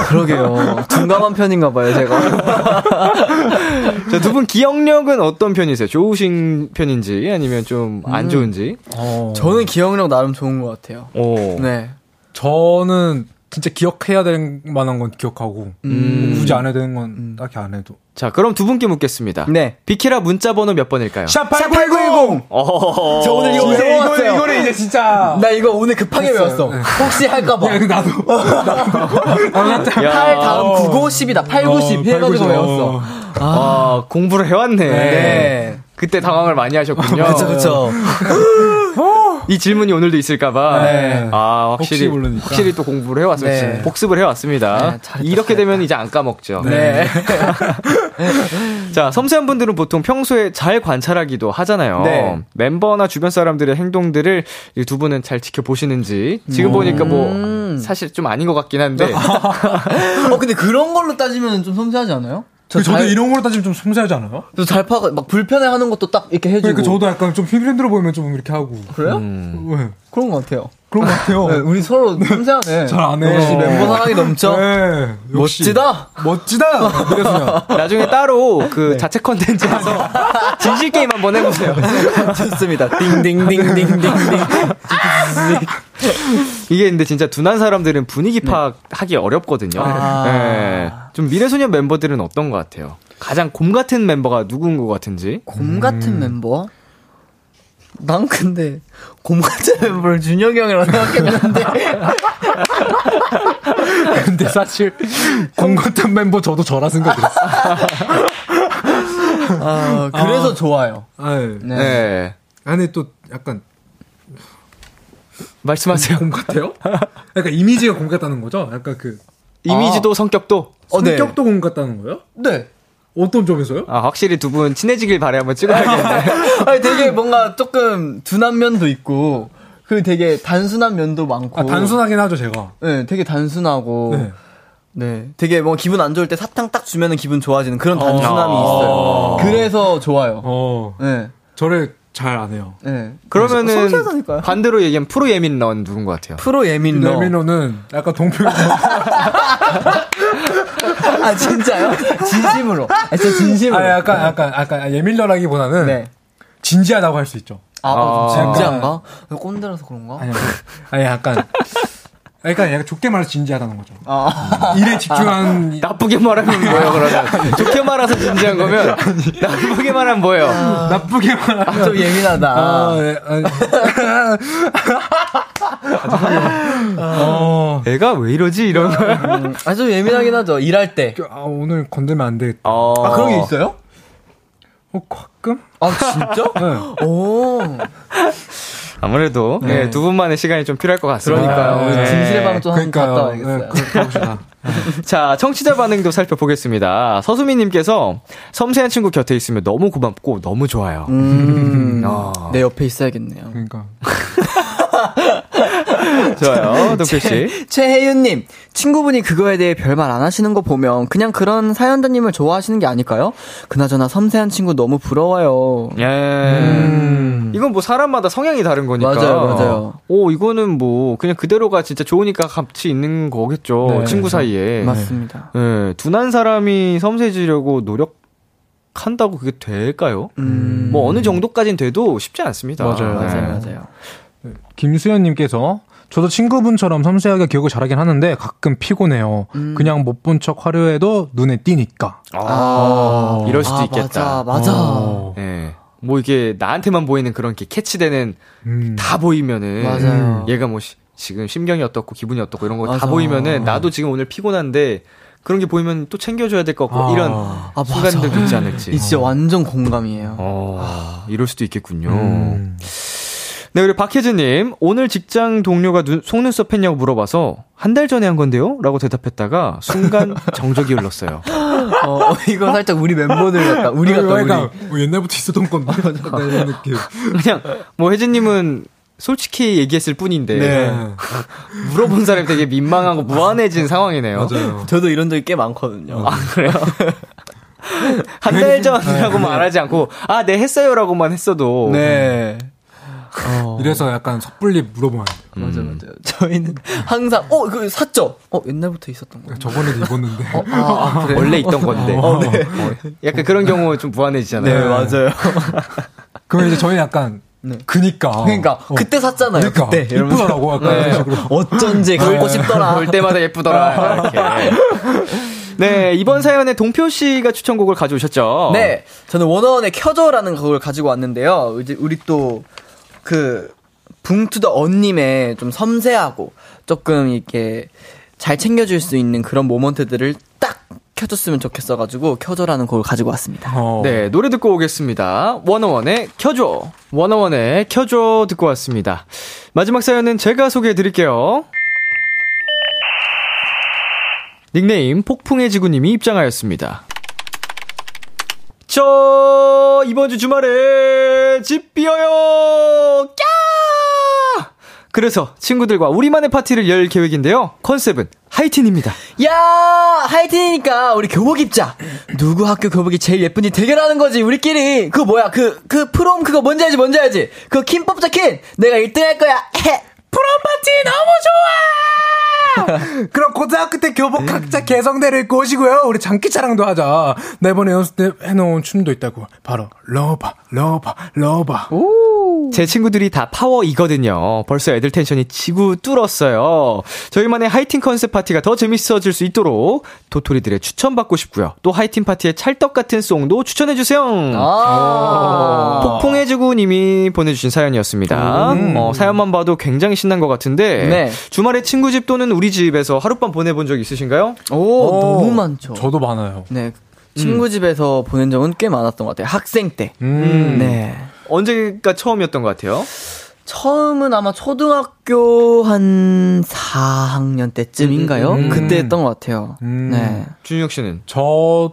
Speaker 5: 그러게요. 둔감한 편인가 봐요, 제가.
Speaker 2: 자, 두 분 기억력은 어떤 편이세요? 좋으신 편인지 아니면 좀안 좋은지?
Speaker 4: 어.
Speaker 5: 저는 기억력 나름 좋은 것 같아요.
Speaker 2: 오.
Speaker 5: 네.
Speaker 4: 저는 진짜 기억해야 될 만한 건 기억하고,
Speaker 5: 음.
Speaker 4: 뭐 굳이 안 해야 되는 건 딱히 안 해도.
Speaker 2: 자, 그럼 두 분께 묻겠습니다.
Speaker 5: 네.
Speaker 2: 비키라 문자 번호 몇 번일까요?
Speaker 4: 샵8910!
Speaker 2: 어.
Speaker 5: 저 오늘 이거 외워왔어요.
Speaker 4: 이거는 이제 진짜.
Speaker 5: 나 이거 오늘 급하게 외웠어. 혹시 할까 봐.
Speaker 4: 야, 이거 나도.
Speaker 2: 야.
Speaker 5: 8 다음 9, 5, 10이다. 8, 9, 10
Speaker 4: 어,
Speaker 5: 해 가지고
Speaker 4: 8, 9, 10.
Speaker 5: 외웠어.
Speaker 2: 아, 공부를 해 왔네.
Speaker 5: 네.
Speaker 2: 그때 당황을 많이 하셨군요.
Speaker 5: 그쵸, 그쵸.
Speaker 2: 이 질문이 오늘도 있을까봐.
Speaker 4: 네.
Speaker 2: 아, 확실히. 확실히 또 공부를 해왔어요.
Speaker 5: 네.
Speaker 2: 복습을 해왔습니다.
Speaker 5: 네,
Speaker 2: 이렇게 되면 이제 안 까먹죠.
Speaker 5: 네.
Speaker 2: 자, 섬세한 분들은 보통 평소에 잘 관찰하기도 하잖아요.
Speaker 5: 네.
Speaker 2: 멤버나 주변 사람들의 행동들을 이두 분은 잘 지켜보시는지. 지금 보니까 뭐,
Speaker 5: 음.
Speaker 2: 사실 좀 아닌 것 같긴 한데.
Speaker 5: 어, 근데 그런 걸로 따지면 좀 섬세하지 않아요? 저
Speaker 4: 저도
Speaker 5: 잘,
Speaker 4: 이런 걸로 따지면 좀 섬세하지 않아요?
Speaker 5: 저잘 파가, 막 불편해 하는 것도 딱 이렇게 해주고.
Speaker 4: 그러니까 저도 약간 좀 힘들어 보이면 좀 이렇게 하고.
Speaker 5: 그래요?
Speaker 2: 음.
Speaker 4: 왜?
Speaker 5: 그런 것 같아요.
Speaker 4: 그런 것 같아요.
Speaker 5: 네, 우리 서로 섬세하네.
Speaker 4: 잘안 해.
Speaker 5: 역시 멤버 사랑이 넘쳐.
Speaker 4: 네, 역시.
Speaker 5: 멋지다.
Speaker 4: 멋지다.
Speaker 2: 나중에 따로 그 자체 컨텐츠에서 진실 게임 한번 해보세요.
Speaker 5: 좋습니다. 띵띵띵띵띵띵.
Speaker 2: 이게 근데 진짜 둔한 사람들은 분위기 파악하기 어렵거든요.
Speaker 5: 아.
Speaker 2: 네. 좀 미래소년 멤버들은 어떤 것 같아요? 가장 곰 같은 멤버가 누군 것 같은지?
Speaker 5: 곰 같은 멤버? 난 근데 곰 같은 멤버를 준혁이 형이라고 생각했는데
Speaker 4: 근데 사실 공 같은 멤버 저도 저라 생각했어요.
Speaker 5: 아, 그래서 좋아요.
Speaker 4: 아, 네.
Speaker 5: 네.
Speaker 2: 네.
Speaker 4: 안에 또 약간
Speaker 2: 말씀하세요.
Speaker 4: 공 같아요? 약간 이미지가 공 같다는 거죠? 약간 그
Speaker 2: 이미지도 성격도?
Speaker 5: 어, 네.
Speaker 4: 성격도 공 같다는 거예요?
Speaker 5: 네.
Speaker 4: 어떤 점에서요?
Speaker 2: 아, 확실히 두 분 친해지길 바래 한번 찍어야겠네.
Speaker 5: 아니 되게 뭔가 조금 둔한 면도 있고 그 되게 단순한 면도 많고.
Speaker 4: 아, 단순하긴 하죠, 제가.
Speaker 5: 네, 되게 단순하고.
Speaker 4: 네.
Speaker 5: 네. 되게 뭐 기분 안 좋을 때 사탕 딱 주면은 기분 좋아지는 그런 단순함이
Speaker 2: 어.
Speaker 5: 있어요. 그래서 좋아요.
Speaker 4: 어,
Speaker 5: 네.
Speaker 4: 저를 잘 안 해요.
Speaker 5: 네.
Speaker 2: 그러면은
Speaker 5: 성취하다니까요.
Speaker 2: 반대로 얘기하면 프로 예민 넌 누군 것 같아요?
Speaker 5: 프로 예민러.
Speaker 4: 레미노는 약간 동표
Speaker 5: 아 진짜요? 진심으로. 아 진짜 진심으로.
Speaker 4: 아, 약간, 약간, 약간 예민러라기보다는
Speaker 5: 네.
Speaker 4: 진지하다고 할 수 있죠.
Speaker 5: 아, 어,
Speaker 2: 아.
Speaker 5: 진지한가? 꼰대라서 그런가?
Speaker 4: 아니, 아니, 약간, 약간, 약간 좋게 말해서 진지하다는 거죠.
Speaker 5: 아.
Speaker 4: 일에 집중한,
Speaker 2: 나쁘게 말하면 뭐예요, 그러면? 좋게 말해서 진지한 거면, 나쁘게 말하면 뭐예요?
Speaker 4: 나쁘게 말하면.
Speaker 5: 좀 예민하다.
Speaker 4: 아, 네, 아니. 어,
Speaker 2: 애가 왜 이러지? 이런 거.
Speaker 5: 음, 아, 좀 예민하긴 하죠. 일할 때.
Speaker 4: 아, 오늘 건들면 안 되겠다.
Speaker 2: 어.
Speaker 5: 아, 그런 게 있어요?
Speaker 4: 어, 가끔?
Speaker 5: 아, 진짜?
Speaker 4: 네.
Speaker 5: 오.
Speaker 2: 아무래도, 네, 두 분만의 시간이 좀 필요할 것 같습니다.
Speaker 5: 그러니까요.
Speaker 2: 네.
Speaker 5: 진실의 방좀 한번 갔다. 와야겠어요.
Speaker 4: 네.
Speaker 2: 자, 청취자 반응도 살펴보겠습니다. 서수미님께서 섬세한 친구 곁에 있으면 너무 고맙고 너무 좋아요.
Speaker 5: 음.
Speaker 2: 아.
Speaker 5: 내 옆에 있어야겠네요.
Speaker 4: 그러니까.
Speaker 2: 좋아요, 동표씨.
Speaker 5: 최혜윤님, 친구분이 그거에 대해 별말 안 하시는 거 보면 그냥 그런 사연자님을 좋아하시는 게 아닐까요? 그나저나 섬세한 친구 너무 부러워요.
Speaker 2: 예. 이건 뭐 사람마다 성향이 다른 거니까.
Speaker 5: 음. 맞아요, 맞아요.
Speaker 2: 오, 이거는 뭐 그냥 그대로가 진짜 좋으니까 같이 있는 거겠죠.
Speaker 4: 네,
Speaker 2: 친구. 사이에.
Speaker 5: 맞습니다.
Speaker 2: 예. 둔한 사람이 섬세해지려고 노력 한다고 그게 될까요?
Speaker 5: 음.
Speaker 2: 뭐 어느 정도까진 돼도 쉽지 않습니다.
Speaker 4: 맞아요.
Speaker 2: 네.
Speaker 5: 맞아요, 맞아요.
Speaker 4: 김수현님께서 저도 친구분처럼 섬세하게 기억을 잘하긴 하는데 가끔 피곤해요.
Speaker 5: 음.
Speaker 4: 그냥 못 본척 하려해도 눈에 띄니까.
Speaker 2: 아, 이럴 수도
Speaker 5: 아,
Speaker 2: 있겠다.
Speaker 5: 맞아, 맞아.
Speaker 4: 어.
Speaker 2: 예. 뭐 이게 나한테만 보이는 그런 게 캐치되는
Speaker 4: 음.
Speaker 2: 다 보이면은
Speaker 5: 맞아요.
Speaker 2: 얘가 뭐 시- 지금 심경이 어떻고 기분이 어떻고 이런 거 다. 보이면은 나도 지금 오늘 피곤한데 그런 게 보이면 또 챙겨줘야 될 것 같고
Speaker 4: 아.
Speaker 2: 이런
Speaker 5: 아.
Speaker 2: 순간들도 있지 않을지.
Speaker 5: 이 진짜 완전 공감이에요.
Speaker 2: 어, 이럴 수도 있겠군요.
Speaker 4: 음.
Speaker 2: 네, 우리 박혜진님, 오늘 직장 동료가 눈, 속눈썹 했냐고 물어봐서 한 달 전에 한 건데요? 라고 대답했다가 순간 정적이 흘렀어요.
Speaker 5: 어, 이거 살짝 우리 멤버들 같다. 우리 같다, 우리.
Speaker 4: 그러니까 뭐 옛날부터 있었던 건데. 이런 느낌.
Speaker 2: 그냥, 뭐 혜진님은 솔직히 얘기했을 뿐인데,
Speaker 5: 네.
Speaker 2: 물어본 사람이 되게 민망하고 무안해진 상황이네요.
Speaker 4: 맞아요.
Speaker 5: 저도 이런 적이 꽤 많거든요.
Speaker 2: 아, 그래요? 한 달 전이라고 말하지 않고, 아, 네, 했어요라고만 했어도.
Speaker 5: 네.
Speaker 4: 이래서 약간 섣불리 물어보면 안 돼요.
Speaker 5: 맞아, 맞아요. 저희는 항상, 어, 그 샀죠? 어, 옛날부터 있었던 거.
Speaker 4: 저번에도 입었는데.
Speaker 5: 아, 아, 그래요?
Speaker 2: 원래 있던 건데.
Speaker 5: 어, 네.
Speaker 2: 어, 약간 그런 경우 좀 무안해지잖아요.
Speaker 5: 네, 맞아요.
Speaker 4: 그럼 이제 저희는 약간 그니까.
Speaker 5: 그러니까,
Speaker 4: 어.
Speaker 5: 그때 샀잖아요.
Speaker 4: 그러니까
Speaker 5: 그때.
Speaker 4: 이쁘더라고 약간
Speaker 2: 네.
Speaker 5: 어쩐지 갖고 싶더라.
Speaker 2: 볼 때마다 예쁘더라. 이렇게. 네, 이번 사연에 동표 씨가 추천곡을 가져오셨죠?
Speaker 5: 네, 저는 원어원의 켜줘라는 곡을 가지고 왔는데요. 이제 우리 또 그 붕투더 언님의 좀 섬세하고 조금 이렇게 잘 챙겨줄 수 있는 그런 모먼트들을 딱 켜줬으면 좋겠어가지고 켜줘라는 곡을 가지고 왔습니다.
Speaker 4: 어.
Speaker 2: 네, 노래 듣고 오겠습니다. 원어원의 켜줘. 원어원의 켜줘 듣고 왔습니다. 마지막 사연은 제가 소개해 드릴게요. 닉네임 폭풍의 지구님이 입장하였습니다. 저 이번 주 주말에 집 비어요. 까! 그래서 친구들과 우리만의 파티를 열 계획인데요. 컨셉은 하이틴입니다.
Speaker 5: 야 하이틴이니까 우리 교복 입자. 누구 학교 교복이 제일 예쁜지 대결하는 거지 우리끼리. 그거 뭐야 그그 프롬 그거 뭔지 알지 뭔지 알지. 그 킴 뽑자 킴. 내가 1등 할 거야. 헤.
Speaker 4: prom 파티 너무 좋아! 그럼 고등학교 때 교복 각자 개성대로 입고 오시고요. 우리 장기자랑도 하자. 나 이번에 연습 때 해놓은 춤도 있다고. 바로 러바, 러바, 러바.
Speaker 2: 제 친구들이 다 파워 E거든요. 벌써 애들 tension이 지구 뚫었어요. 저희만의 하이틴 컨셉 파티가 더 재밌어질 수 있도록 도토리들의 추천받고 싶고요. 또 하이틴 파티의 찰떡 같은 song도 추천해주세요.
Speaker 5: 아.
Speaker 2: 폭풍해주구님이 보내주신 사연이었습니다. 어, 사연만 봐도 굉장히 신난 것 같은데
Speaker 5: 네.
Speaker 2: 주말에 친구 집 또는 우리 집에서 하룻밤 보내본 적 있으신가요?
Speaker 5: 오, 너무 많죠.
Speaker 4: 저도 많아요.
Speaker 5: 네. 친구 집에서 보낸 적은 꽤 많았던 것 같아요. 학생 때.
Speaker 4: 음.
Speaker 5: 네.
Speaker 2: 언제가 처음이었던 것 같아요?
Speaker 5: 처음은 아마 초등학교 한 4학년 때쯤인가요?
Speaker 4: 음.
Speaker 5: 그때 했던 것 같아요.
Speaker 4: 음.
Speaker 5: 네.
Speaker 2: 준혁 씨는?
Speaker 4: 저,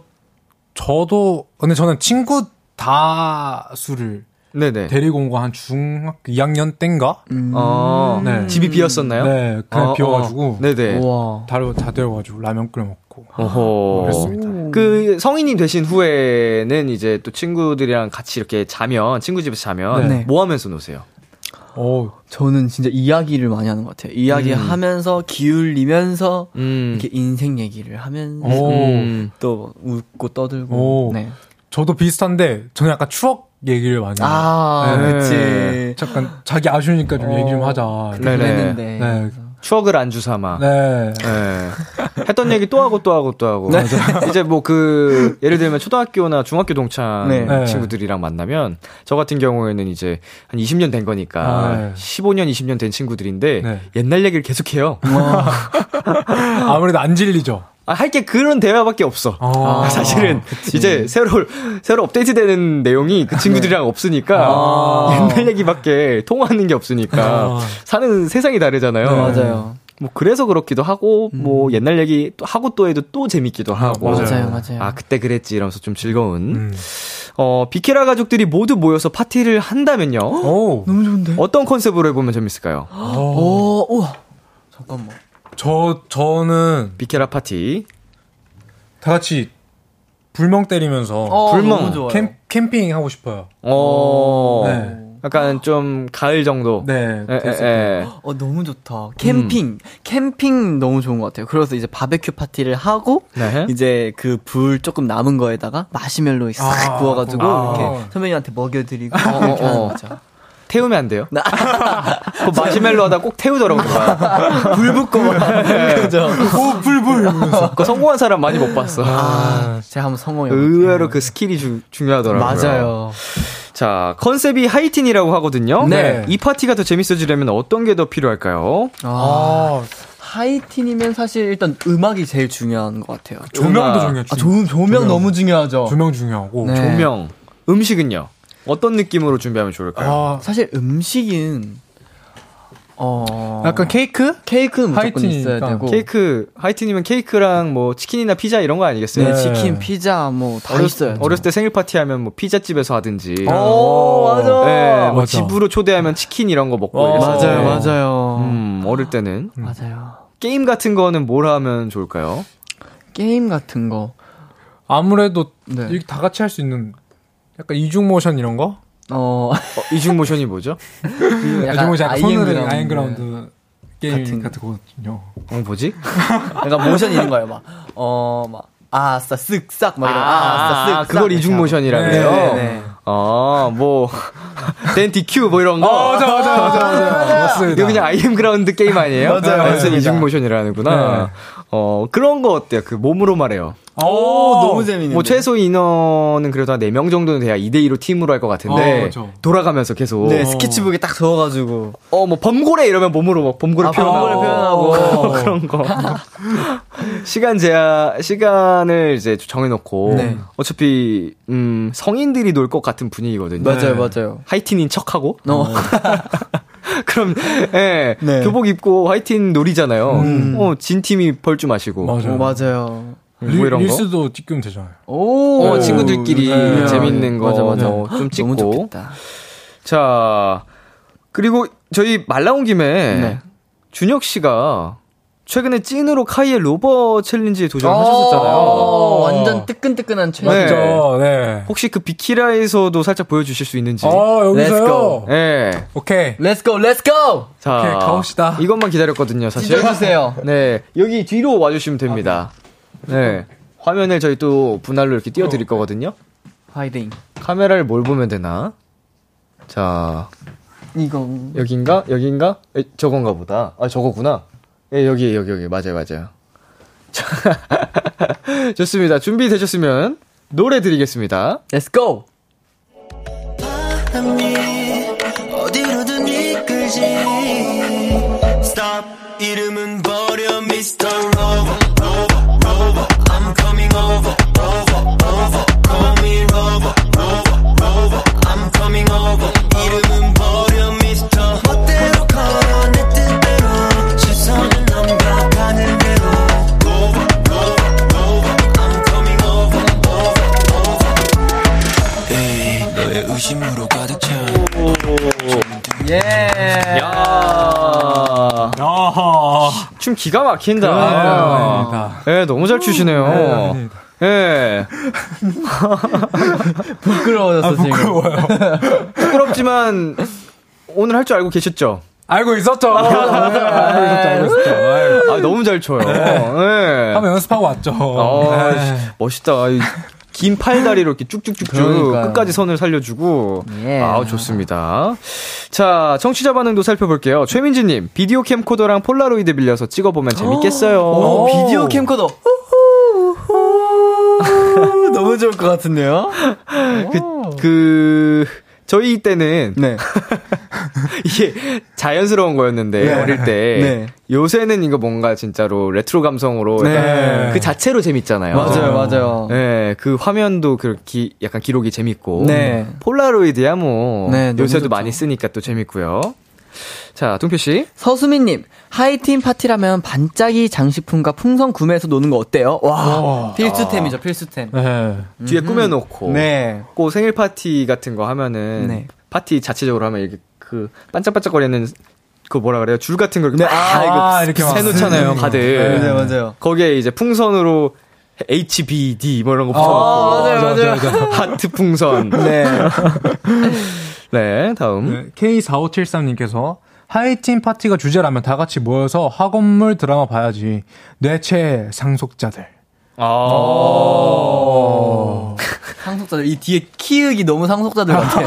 Speaker 4: 저도, 근데 저는 친구 다수를
Speaker 2: 네네.
Speaker 4: 데리고 온 거 한 중학교 2학년 땐가?
Speaker 5: 음.
Speaker 2: 어,
Speaker 4: 네.
Speaker 2: 집이 비었었나요?
Speaker 4: 네, 그냥
Speaker 2: 어,
Speaker 4: 비워가지고.
Speaker 2: 어. 네네.
Speaker 5: 우와.
Speaker 4: 다, 다 데려가지고 라면 끓여 먹고.
Speaker 2: 어허.
Speaker 4: 그랬습니다.
Speaker 2: 그 성인이 되신 후에는 이제 또 친구들이랑 같이 이렇게 자면 친구 집에서 자면
Speaker 5: 네.
Speaker 2: 뭐 하면서 노세요?
Speaker 4: 어,
Speaker 5: 저는 진짜 이야기를 많이 하는 것 같아요. 이야기하면서 기울이면서
Speaker 2: 음.
Speaker 5: 이렇게 인생 얘기를 하면서
Speaker 4: 오.
Speaker 2: 음.
Speaker 5: 또 웃고 떠들고.
Speaker 4: 오.
Speaker 5: 네.
Speaker 4: 저도 비슷한데, 저는 약간 추억 얘기를 많이.
Speaker 5: 아,
Speaker 4: 네.
Speaker 5: 그치.
Speaker 4: 잠깐, 자기 아쉬우니까 좀
Speaker 5: 어.
Speaker 4: 얘기 좀 하자.
Speaker 5: 그랬는데.
Speaker 4: 네.
Speaker 2: 추억을 안주 삼아.
Speaker 4: 네.
Speaker 2: 네. 했던 얘기 또 하고 또 하고 또 하고. 이제 뭐 그 예를 들면 초등학교나 중학교 동창
Speaker 5: 네.
Speaker 4: 네.
Speaker 2: 친구들이랑 만나면 저 같은 경우에는 이제 한 20년 된 거니까
Speaker 4: 아, 네.
Speaker 2: 15년 20년 된 친구들인데
Speaker 4: 네.
Speaker 2: 옛날 얘기를 계속해요.
Speaker 4: 아무래도 안 질리죠.
Speaker 2: 아, 할 게 그런 대화밖에 없어.
Speaker 4: 아,
Speaker 2: 사실은 이제 새로 새로 업데이트되는 내용이 그 친구들이랑 없으니까
Speaker 4: 아.
Speaker 2: 옛날 얘기밖에 통하는 게 없으니까
Speaker 4: 아.
Speaker 2: 사는 세상이 다르잖아요.
Speaker 4: 네.
Speaker 5: 맞아요.
Speaker 2: 뭐 그래서 그렇기도 하고 뭐 옛날 얘기 또 하고 또 해도 또 재밌기도 하고
Speaker 4: 맞아요.
Speaker 5: 맞아요. 아
Speaker 2: 그때 그랬지 이러면서 좀 즐거운
Speaker 4: 음.
Speaker 2: 어 비케라 가족들이 모두 모여서 파티를 한다면요
Speaker 4: 오.
Speaker 5: 너무 좋은데?
Speaker 2: 어떤 컨셉으로 해보면 재밌을까요?
Speaker 5: 오, 우와. 잠깐만.
Speaker 4: 저, 저는
Speaker 2: 비케라 파티
Speaker 4: 다 같이 불멍 때리면서
Speaker 5: 어,
Speaker 2: 불멍.
Speaker 4: 캠, 캠핑 하고 싶어요.
Speaker 2: 어
Speaker 4: 네.
Speaker 2: 약간 좀 가을 정도
Speaker 4: 네.
Speaker 2: 에, 에, 에.
Speaker 5: 어, 너무 좋다. 캠핑. 캠핑 너무 좋은 것 같아요. 그래서 이제 바베큐 파티를 하고,
Speaker 2: 네.
Speaker 5: 이제 그 불 조금 남은 거에다가 마시멜로 싹
Speaker 4: 아,
Speaker 5: 구워가지고,
Speaker 4: 아.
Speaker 5: 이렇게 선배님한테 먹여드리고,
Speaker 2: 어,
Speaker 5: 이렇게 하는
Speaker 2: 어. 태우면 안 돼요? 그 마시멜로 하다 꼭 태우더라고요.
Speaker 5: 불 붙고 막. 그죠.
Speaker 4: 오, 불불! 이러면서.
Speaker 2: 그 성공한 사람 많이 못 봤어.
Speaker 5: 아, 제가 한번 성공해
Speaker 2: 의외로 그 스킬이 주, 중요하더라고요.
Speaker 5: 맞아요.
Speaker 2: 자, 컨셉이 하이틴이라고 하거든요.
Speaker 4: 네.
Speaker 2: 이 파티가 더 재밌어지려면 어떤 게 더 필요할까요?
Speaker 5: 아,
Speaker 4: 아,
Speaker 5: 하이틴이면 사실 일단 음악이 제일 중요한 것 같아요.
Speaker 4: 조명도. 중요하죠.
Speaker 5: 아, 조, 조명, 너무 중요하죠.
Speaker 4: 조명 중요하고.
Speaker 5: 네.
Speaker 2: 조명, 음식은요? 어떤 느낌으로 준비하면 좋을까요?
Speaker 4: 아,
Speaker 5: 사실 음식은, 어.
Speaker 4: 약간 케이크?
Speaker 5: 케이크는 무조건 있어야. 되고.
Speaker 2: 케이크, 하이틴이면 케이크랑 뭐 치킨이나 피자 이런 거 아니겠어요?
Speaker 5: 네,
Speaker 4: 네.
Speaker 5: 치킨, 피자, 뭐, 다
Speaker 2: 어렸,
Speaker 5: 있어요.
Speaker 2: 어렸을 때 생일 파티 하면 뭐 피자집에서 하든지.
Speaker 5: 오, 맞아.
Speaker 2: 네, 뭐
Speaker 4: 맞아.
Speaker 2: 집으로 초대하면 치킨 이런 거 먹고
Speaker 4: 어.
Speaker 5: 맞아요, 맞아요.
Speaker 2: 음, 어릴 때는.
Speaker 5: 맞아요.
Speaker 2: 게임 같은 거는 뭘 하면 좋을까요?
Speaker 5: 게임 같은 거.
Speaker 4: 아무래도
Speaker 5: 네.
Speaker 4: 이렇게 다 같이 할 수 있는 약간 이중 모션 이런 거?
Speaker 5: 어,
Speaker 2: 어, 이중 모션이 뭐죠?
Speaker 4: 이중 모션 약간 손으로 I am ground
Speaker 5: 같은
Speaker 4: 게임 같은 거거든요.
Speaker 2: 어, 뭐지?
Speaker 5: 약간 모션 있는 거예요, 막. 어, 막. 아싸, 쓱싹, 막 이런. 아싸,
Speaker 2: 아,
Speaker 5: 쓱싹.
Speaker 2: 그걸 이중 모션이라고
Speaker 4: 네,
Speaker 2: 해요?
Speaker 5: 네, 네.
Speaker 2: 아, 뭐, 덴티 큐 뭐 이런 거.
Speaker 4: 어, 맞아, 맞아, 맞아, 맞아. 맞습니다.
Speaker 2: 이거 그냥 I am ground 게임 아니에요?
Speaker 5: 맞아요,
Speaker 2: 그래서
Speaker 5: 맞습니다.
Speaker 2: 이중 모션이라는구나.
Speaker 4: 네.
Speaker 2: 어, 그런 거 어때요? 그 몸으로 말해요.
Speaker 5: 오, 너무 재밌는데.
Speaker 2: 뭐 최소 인원은 그래도 한 4명 정도는 돼야 2대2로 팀으로 할 것 같은데
Speaker 4: 어, 맞아.
Speaker 2: 돌아가면서 계속
Speaker 5: 네, 스케치북에 딱 적어가지고.
Speaker 2: 어 뭐 범고래 이러면 몸으로 막 범고래
Speaker 5: 아,
Speaker 2: 표현하고
Speaker 5: 범고래 표현하고.
Speaker 2: 어, 그런 거 시간 제한 시간을 이제 정해놓고
Speaker 5: 네.
Speaker 2: 어차피 음 성인들이 놀 것 같은 분위기거든요.
Speaker 5: 맞아요, 맞아요.
Speaker 2: 하이틴인 척하고
Speaker 5: 어.
Speaker 2: 그럼 예
Speaker 5: 네. 음.
Speaker 2: 교복 입고 하이틴 놀이잖아요. 어진 팀이 벌주 마시고
Speaker 4: 맞아요.
Speaker 5: 어, 맞아요.
Speaker 2: 뭐 이런 거.
Speaker 4: 릴스도 찍으면 되잖아요.
Speaker 5: 오,
Speaker 2: 어, 친구들끼리
Speaker 4: 네.
Speaker 2: 재밌는 거
Speaker 5: 맞아, 맞아.
Speaker 2: 뭐좀 찍고
Speaker 5: 너무 좋겠다.
Speaker 2: 자, 그리고 저희 말 나온 김에
Speaker 5: 네.
Speaker 2: 준혁 씨가 최근에 찐으로 카이의 로버 챌린지에 도전하셨었잖아요.
Speaker 5: 어, 완전 뜨끈뜨끈한 최.
Speaker 2: 네.
Speaker 4: 저, 네.
Speaker 2: 혹시 그 비키라에서도 살짝 보여주실 수 있는지.
Speaker 4: 어,
Speaker 5: Let's
Speaker 4: 여기서요.
Speaker 2: 네.
Speaker 4: 오케이.
Speaker 5: Let's go, let's go!
Speaker 2: 자,
Speaker 4: 오케이, 가봅시다.
Speaker 2: 이것만 기다렸거든요, 사실.
Speaker 5: 찢어주세요.
Speaker 2: 네, 여기 뒤로 와주시면 됩니다. 네. 화면을 저희 또 분할로 이렇게 띄워드릴 거거든요.
Speaker 5: 화이팅.
Speaker 2: 카메라를 뭘 보면 되나? 자,
Speaker 5: 이거.
Speaker 2: 여긴가? 여긴가? 에, 저건가 보다. 아, 저거구나. 예, 여기, 여기, 여기. 맞아요, 맞아요. 자, 좋습니다. 준비되셨으면 노래 드리겠습니다.
Speaker 5: Let's go!
Speaker 6: Over over over Call me Rover Rover Rover I'm coming over 이름은 버려 Mr. 멋대로 걸어 내 뜻대로 시선은 넘겨 가는 대로 Rover Rover Rover I'm coming over over over 에이 너의 의심으로 가득 차
Speaker 5: 예.
Speaker 2: 야 춤 기가 막힌다.
Speaker 4: 아닙니다.
Speaker 2: 예, 너무 잘 추시네요.
Speaker 4: 아닙니다.
Speaker 2: 예.
Speaker 5: 부끄러워졌어, 지금.
Speaker 2: 부끄럽지만 오늘 할 줄 알고 계셨죠?
Speaker 4: 알고 있었죠. 네, 알고 있었죠, 알고 있었죠. 아,
Speaker 2: 너무 잘 춰요. 예.
Speaker 4: 한번 연습하고 왔죠.
Speaker 2: 아,
Speaker 4: 네.
Speaker 2: 씨, 멋있다. 이긴 팔다리로 이렇게 쭉쭉쭉쭉
Speaker 5: 그러니까요.
Speaker 2: 끝까지 선을 살려주고.
Speaker 5: 예.
Speaker 2: 아우, 좋습니다. 자, 청취자 반응도 살펴볼게요. 최민지님, 비디오 캠코더랑 폴라로이드 빌려서 찍어보면 재밌겠어요.
Speaker 5: 오, 비디오 캠코더. 너무 좋을 것 같은데요?
Speaker 2: 그, 그, 저희 때는
Speaker 5: 네.
Speaker 2: 이게 자연스러운 거였는데
Speaker 4: 네.
Speaker 2: 어릴 때
Speaker 5: 네.
Speaker 2: 요새는 이거 뭔가 진짜로 레트로 감성으로
Speaker 4: 네.
Speaker 2: 그 자체로 재밌잖아요.
Speaker 5: 맞아요, 맞아요.
Speaker 2: 네, 그 화면도 그 기, 약간 기록이 재밌고
Speaker 5: 네.
Speaker 2: 폴라로이드야 뭐
Speaker 5: 네,
Speaker 2: 요새도
Speaker 5: 좋죠.
Speaker 2: 많이 쓰니까 또 재밌고요. 자, 동표 씨.
Speaker 5: 서수민 님, 하이틴 파티라면 반짝이 장식품과 풍선 구매해서 노는 거 어때요? 와, 필수템이죠, 필수템.
Speaker 4: 네.
Speaker 2: 뒤에 꾸며 놓고
Speaker 5: 네.
Speaker 2: 꼭 생일 파티 같은 거 하면은
Speaker 5: 네.
Speaker 2: 파티 자체적으로 하면 이렇게 그 반짝반짝거리는 그 뭐라 그래요 줄 같은 걸
Speaker 5: 네,
Speaker 2: 막
Speaker 5: 아,
Speaker 4: 이거
Speaker 2: 이렇게
Speaker 4: 막
Speaker 2: 해놓잖아요
Speaker 4: 쓰는
Speaker 2: 다들
Speaker 4: 거.
Speaker 5: 맞아요, 맞아요.
Speaker 2: 거기에 이제 풍선으로 HBD 뭐 이런 거
Speaker 5: 아,
Speaker 2: 붙여놓고
Speaker 5: 맞아요, 맞아요.
Speaker 2: 하트 풍선
Speaker 5: 네.
Speaker 2: 네 다음
Speaker 4: 네, K4573님께서 하이틴 파티가 주제라면 다 같이 모여서 학원물 드라마 봐야지. 뇌체 상속자들.
Speaker 2: 아
Speaker 5: 상속자들, 이 뒤에 키읔이 너무 상속자들 같아.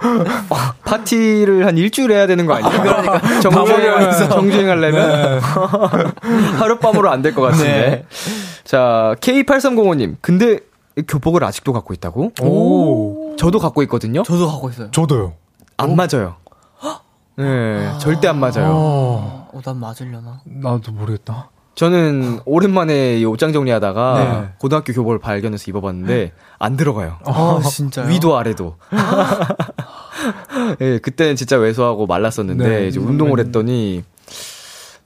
Speaker 2: 파티를 한 일주일 해야 되는 거 아니에요? 그러니까 정주행 정주행하려면 하룻밤으로 안 될 것 같은데.
Speaker 5: 네.
Speaker 2: 자 K8305님 근데 교복을 아직도 갖고 있다고?
Speaker 4: 오.
Speaker 2: 저도 갖고 있거든요.
Speaker 5: 저도 하고 있어요.
Speaker 4: 저도요.
Speaker 2: 안 맞아요. 네, 절대 안 맞아요.
Speaker 4: 어,
Speaker 5: 어, 난 맞으려나?
Speaker 4: 나도 모르겠다.
Speaker 2: 저는 오랜만에 이 옷장 정리하다가
Speaker 4: 네.
Speaker 2: 고등학교 교복을 발견해서 입어봤는데 안 들어가요.
Speaker 5: 아, 진짜요?
Speaker 2: 위도 아래도. 예, 그때는 진짜 왜소하고 말랐었는데
Speaker 4: 네.
Speaker 2: 이제 운동을 했더니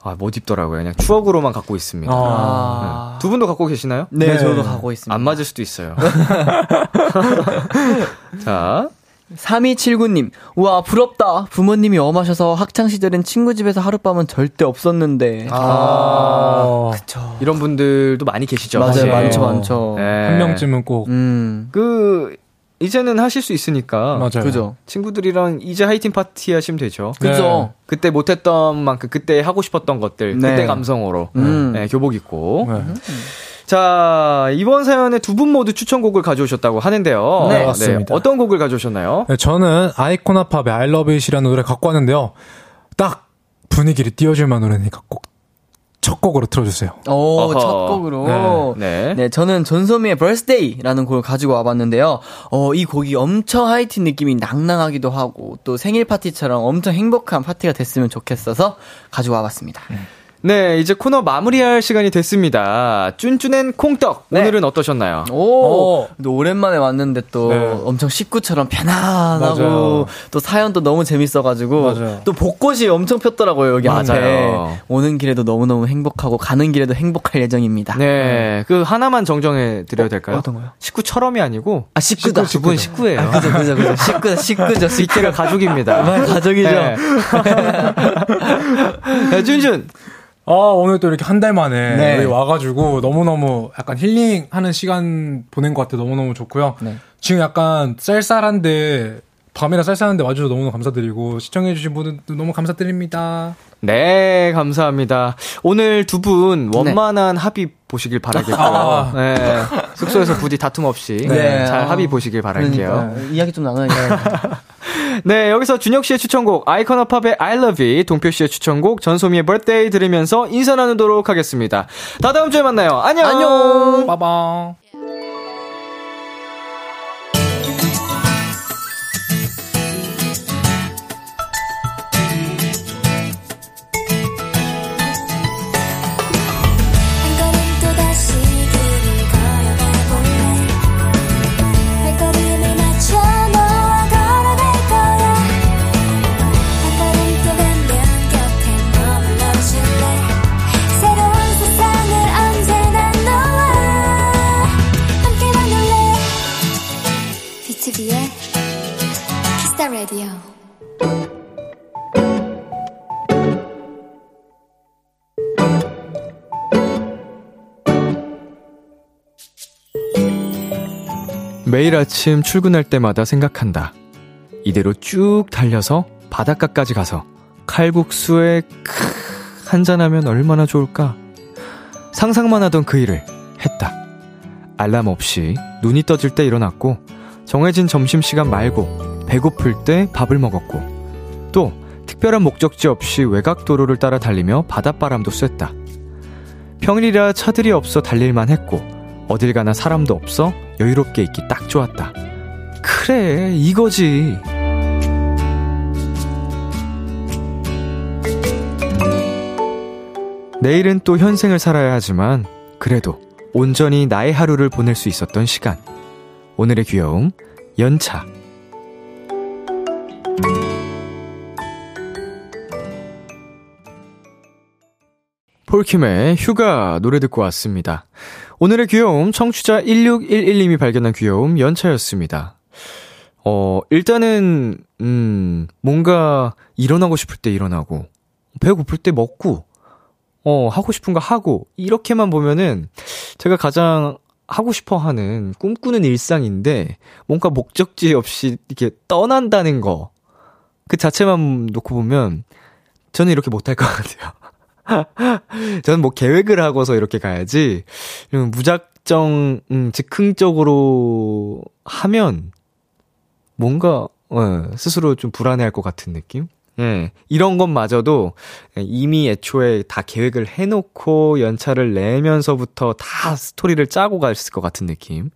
Speaker 2: 아, 못 입더라고요. 그냥 추억으로만 갖고 있습니다.
Speaker 5: 아.
Speaker 2: 네. 두 분도 갖고 계시나요?
Speaker 5: 네,
Speaker 4: 네.
Speaker 5: 저도 가고 있습니다.
Speaker 2: 안 맞을 수도 있어요. 자,
Speaker 5: 3279님, 우와, 부럽다. 부모님이 엄하셔서 학창시절엔 친구 집에서 하룻밤은 절대 없었는데.
Speaker 4: 아.
Speaker 5: 그쵸.
Speaker 2: 이런 분들도 많이 계시죠.
Speaker 5: 맞아요,
Speaker 2: 사실.
Speaker 5: 많죠, 많죠.
Speaker 2: 네.
Speaker 4: 한 명쯤은 꼭.
Speaker 5: 음,
Speaker 2: 그 이제는 하실 수 있으니까
Speaker 4: 맞아요.
Speaker 5: 그죠.
Speaker 2: 친구들이랑 이제 하이틴 파티 하시면 되죠.
Speaker 5: 그죠.
Speaker 2: 그때 못했던 만큼 그때 하고 싶었던 것들
Speaker 5: 네.
Speaker 2: 그때 감성으로
Speaker 5: 음.
Speaker 2: 네, 교복 입고
Speaker 4: 네.
Speaker 2: 자 이번 사연에 두 분 모두 추천곡을 가져오셨다고 하는데요.
Speaker 4: 네, 맞습니다.
Speaker 2: 어떤 곡을 가져오셨나요?
Speaker 4: 네, 저는 아이코나팝의 I Love It이라는 노래 갖고 왔는데요. 딱 분위기를 띄워줄 만한 노래니까 꼭첫 곡으로 틀어주세요.
Speaker 5: 오,
Speaker 2: 어허.
Speaker 5: 첫 곡으로.
Speaker 2: 네.
Speaker 5: 네, 저는 전소미의 Birthday라는 곡을 가지고 와봤는데요. 어, 이 곡이 엄청 하이틴 느낌이 낭낭하기도 하고, 또 생일 파티처럼 엄청 행복한 파티가 됐으면 좋겠어서 가지고 와봤습니다.
Speaker 2: 네, 이제 코너 마무리할 시간이 됐습니다. 쭌쭌앤 콩떡
Speaker 5: 네.
Speaker 2: 오늘은 어떠셨나요?
Speaker 5: 오,
Speaker 4: 어.
Speaker 5: 또 오랜만에 왔는데 또
Speaker 4: 네.
Speaker 5: 엄청 식구처럼 편안하고
Speaker 4: 맞아요.
Speaker 5: 또 사연도 너무 재밌어가지고
Speaker 4: 맞아요.
Speaker 5: 또 벚꽃이 엄청 폈더라고요 여기
Speaker 2: 맞아요.
Speaker 5: 앞에 오는 길에도 너무너무 행복하고 가는 길에도 행복할 예정입니다.
Speaker 2: 네, 그 하나만 정정해 드려야 될까요?
Speaker 5: 어떤 거요?
Speaker 2: 식구처럼이 아니고
Speaker 5: 아 식구다.
Speaker 2: 두분 식구예요.
Speaker 5: 아, 그죠 그죠 그죠 식구다 식구죠 식구
Speaker 2: 식구가 가족입니다.
Speaker 5: 정말 가족이죠.
Speaker 2: 네. 야, 준준.
Speaker 4: 아, 오늘 또 이렇게 한 달 만에
Speaker 3: 네.
Speaker 4: 여기 와가지고 너무너무 약간 힐링하는 시간 보낸 것 같아 너무너무 좋고요.
Speaker 3: 네.
Speaker 4: 지금 약간 쌀쌀한데, 밤이라 쌀쌀한데 와주셔서 너무너무 감사드리고, 시청해주신 분들도 너무 감사드립니다.
Speaker 2: 네, 감사합니다. 오늘 두 분 원만한 합의 보시길 바라겠고요.
Speaker 4: 아.
Speaker 2: 네, 숙소에서 부디 다툼 없이
Speaker 3: 네.
Speaker 2: 잘 합의 보시길 바랄게요.
Speaker 3: 그러니까 이야기 좀 나눠야겠다.
Speaker 2: 네, 여기서 준혁 씨의 추천곡 아이콘 어팝의 I Love You, 동표 씨의 추천곡 전소미의 Birthday 들으면서 인사 나누도록 하겠습니다. 다 다음 주에 만나요. 안녕.
Speaker 3: 안녕.
Speaker 4: 빠방.
Speaker 2: 매일 아침 출근할 때마다 생각한다. 이대로 쭉 달려서 바닷가까지 가서 칼국수에 크 한잔하면 얼마나 좋을까? 상상만 하던 그 일을 했다. 알람 없이 눈이 떠질 때 일어났고 정해진 점심시간 말고 배고플 때 밥을 먹었고 또 특별한 목적지 없이 외곽 도로를 따라 달리며 바닷바람도 쐈다. 평일이라 차들이 없어 달릴만 했고 어딜 가나 사람도 없어 여유롭게 있기 딱 좋았다. 그래, 이거지. 내일은 또 현생을 살아야 하지만 그래도 온전히 나의 하루를 보낼 수 있었던 시간. 오늘의 귀여움, 연차. 폴킴의 휴가 노래 듣고 왔습니다. 오늘의 귀여움 청취자 1611님이 발견한 귀여움 연차였습니다. 어, 일단은 음, 뭔가 일어나고 싶을 때 일어나고 배고플 때 먹고 어, 하고 싶은 거 하고 이렇게만 보면은 제가 가장 하고 싶어 하는 꿈꾸는 일상인데 뭔가 목적지 없이 이렇게 떠난다는 거 그 자체만 놓고 보면 저는 이렇게 못할 것 같아요. 저는 뭐 계획을 하고서 이렇게 가야지, 음, 무작정, 음, 즉흥적으로 하면, 뭔가, 어, 스스로 좀 불안해할 것 같은 느낌? 예, 이런 것마저도 이미 애초에 다 계획을 해놓고 연차를 내면서부터 다 스토리를 짜고 갔을 것 같은 느낌?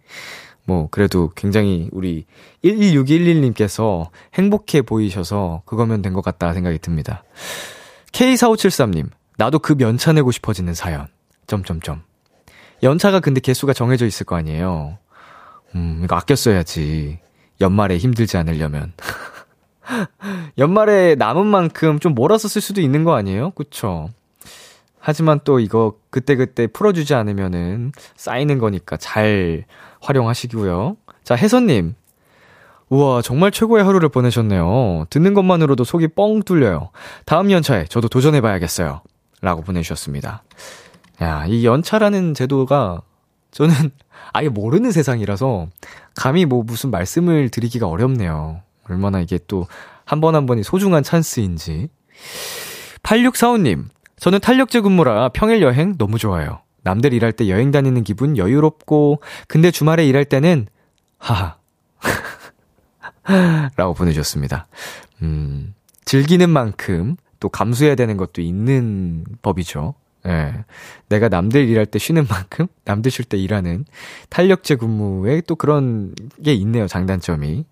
Speaker 2: 뭐, 그래도 굉장히 우리 116111님께서 행복해 보이셔서 그거면 된 것 같다 생각이 듭니다. K4573님, 나도 그 연차 내고 싶어지는 사연. 점점점. 연차가 근데 개수가 정해져 있을 거 아니에요. 음, 이거 아껴 써야지. 연말에 힘들지 않으려면. 연말에 남은 만큼 좀 몰아서 쓸 수도 있는 거 아니에요? 그쵸? 하지만 또 이거 그때그때 풀어주지 않으면은 쌓이는 거니까 잘 활용하시고요. 자, 혜선님. 우와, 정말 최고의 하루를 보내셨네요. 듣는 것만으로도 속이 뻥 뚫려요. 다음 연차에 저도 도전해봐야겠어요. 라고 보내주셨습니다. 야, 이 연차라는 제도가 저는 아예 모르는 세상이라서 감히 뭐 무슨 말씀을 드리기가 어렵네요. 얼마나 이게 또 한번한 번이 소중한 찬스인지. 8645님, 저는 탄력제 근무라 평일 여행 너무 좋아요. 남들 일할 때 여행 다니는 기분 여유롭고, 근데 주말에 일할 때는, 하하. 라고 보내주셨습니다. 음, 즐기는 만큼 또 감수해야 되는 것도 있는 법이죠. 예. 내가 남들 일할 때 쉬는 만큼 남들 쉴 때 일하는 탄력제 근무에 또 그런 게 있네요, 장단점이.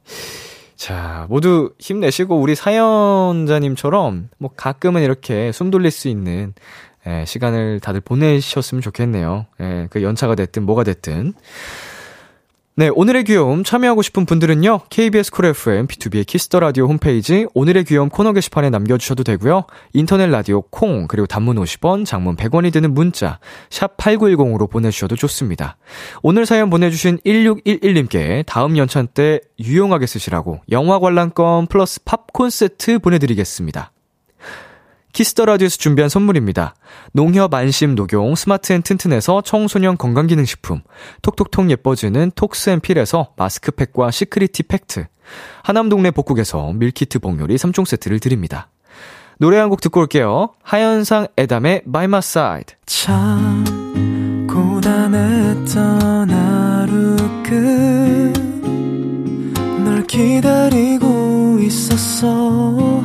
Speaker 2: 자, 모두 힘내시고 우리 사연자님처럼 뭐 가끔은 이렇게 숨 돌릴 수 있는 예, 시간을 다들 보내셨으면 좋겠네요. 예, 그 연차가 됐든 뭐가 됐든. 네, 오늘의 귀여움 참여하고 싶은 분들은요. KBS 쿨 FM B2B의 키스터 라디오 홈페이지 오늘의 귀여움 코너 게시판에 남겨 주셔도 되고요. 인터넷 라디오 콩 그리고 단문 50원, 장문 100원이 드는 문자 샵 8910으로 보내 주셔도 좋습니다. 오늘 사연 보내 주신 1611님께 다음 연차 때 유용하게 쓰시라고 영화 관람권 플러스 팝콘 세트 보내 드리겠습니다. Kiss the Radio에서 준비한 선물입니다. 농협 안심 녹용 스마트 앤 튼튼에서 청소년 건강기능식품, 톡톡톡 예뻐지는 톡스 앤 필에서 마스크팩과 시크리티 팩트, 하남동네 복국에서 밀키트 복요리 3종 세트를 드립니다. 노래 한 곡 듣고 올게요. 하현상 에담의 By My Side.
Speaker 7: 참 고단했던 하루 끝 널 기다리고 있었어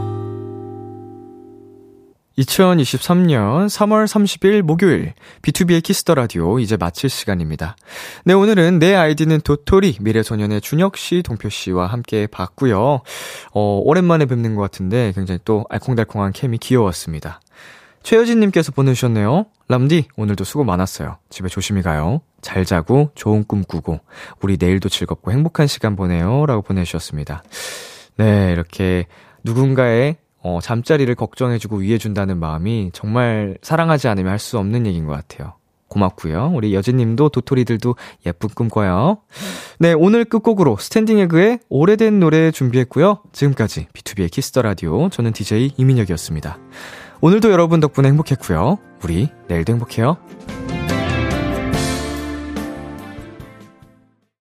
Speaker 2: 2023년 3월 30일 목요일 B2B의 키스터 라디오 이제 마칠 시간입니다. 네, 오늘은 내 아이디는 도토리 미래소년의 준혁 씨, 동표 씨와 함께 봤고요. 어, 오랜만에 뵙는 것 같은데 굉장히 또 알콩달콩한 케미 귀여웠습니다. 최여진 님께서 보내주셨네요. 람디, 오늘도 수고 많았어요. 집에 조심히 가요. 잘 자고 좋은 꿈 꾸고 우리 내일도 즐겁고 행복한 시간 보내요. 라고 보내주셨습니다. 네, 이렇게 누군가의 어, 잠자리를 걱정해주고 위해준다는 마음이 정말 사랑하지 않으면 할 수 없는 얘기인 것 같아요. 고맙고요. 우리 여진님도 도토리들도 예쁜 꿈 꿔요. 네, 오늘 끝곡으로 스탠딩 에그의 오래된 노래 준비했고요. 지금까지 B2B의 키스터 라디오 저는 DJ 이민혁이었습니다. 오늘도 여러분 덕분에 행복했고요. 우리 내일도 행복해요.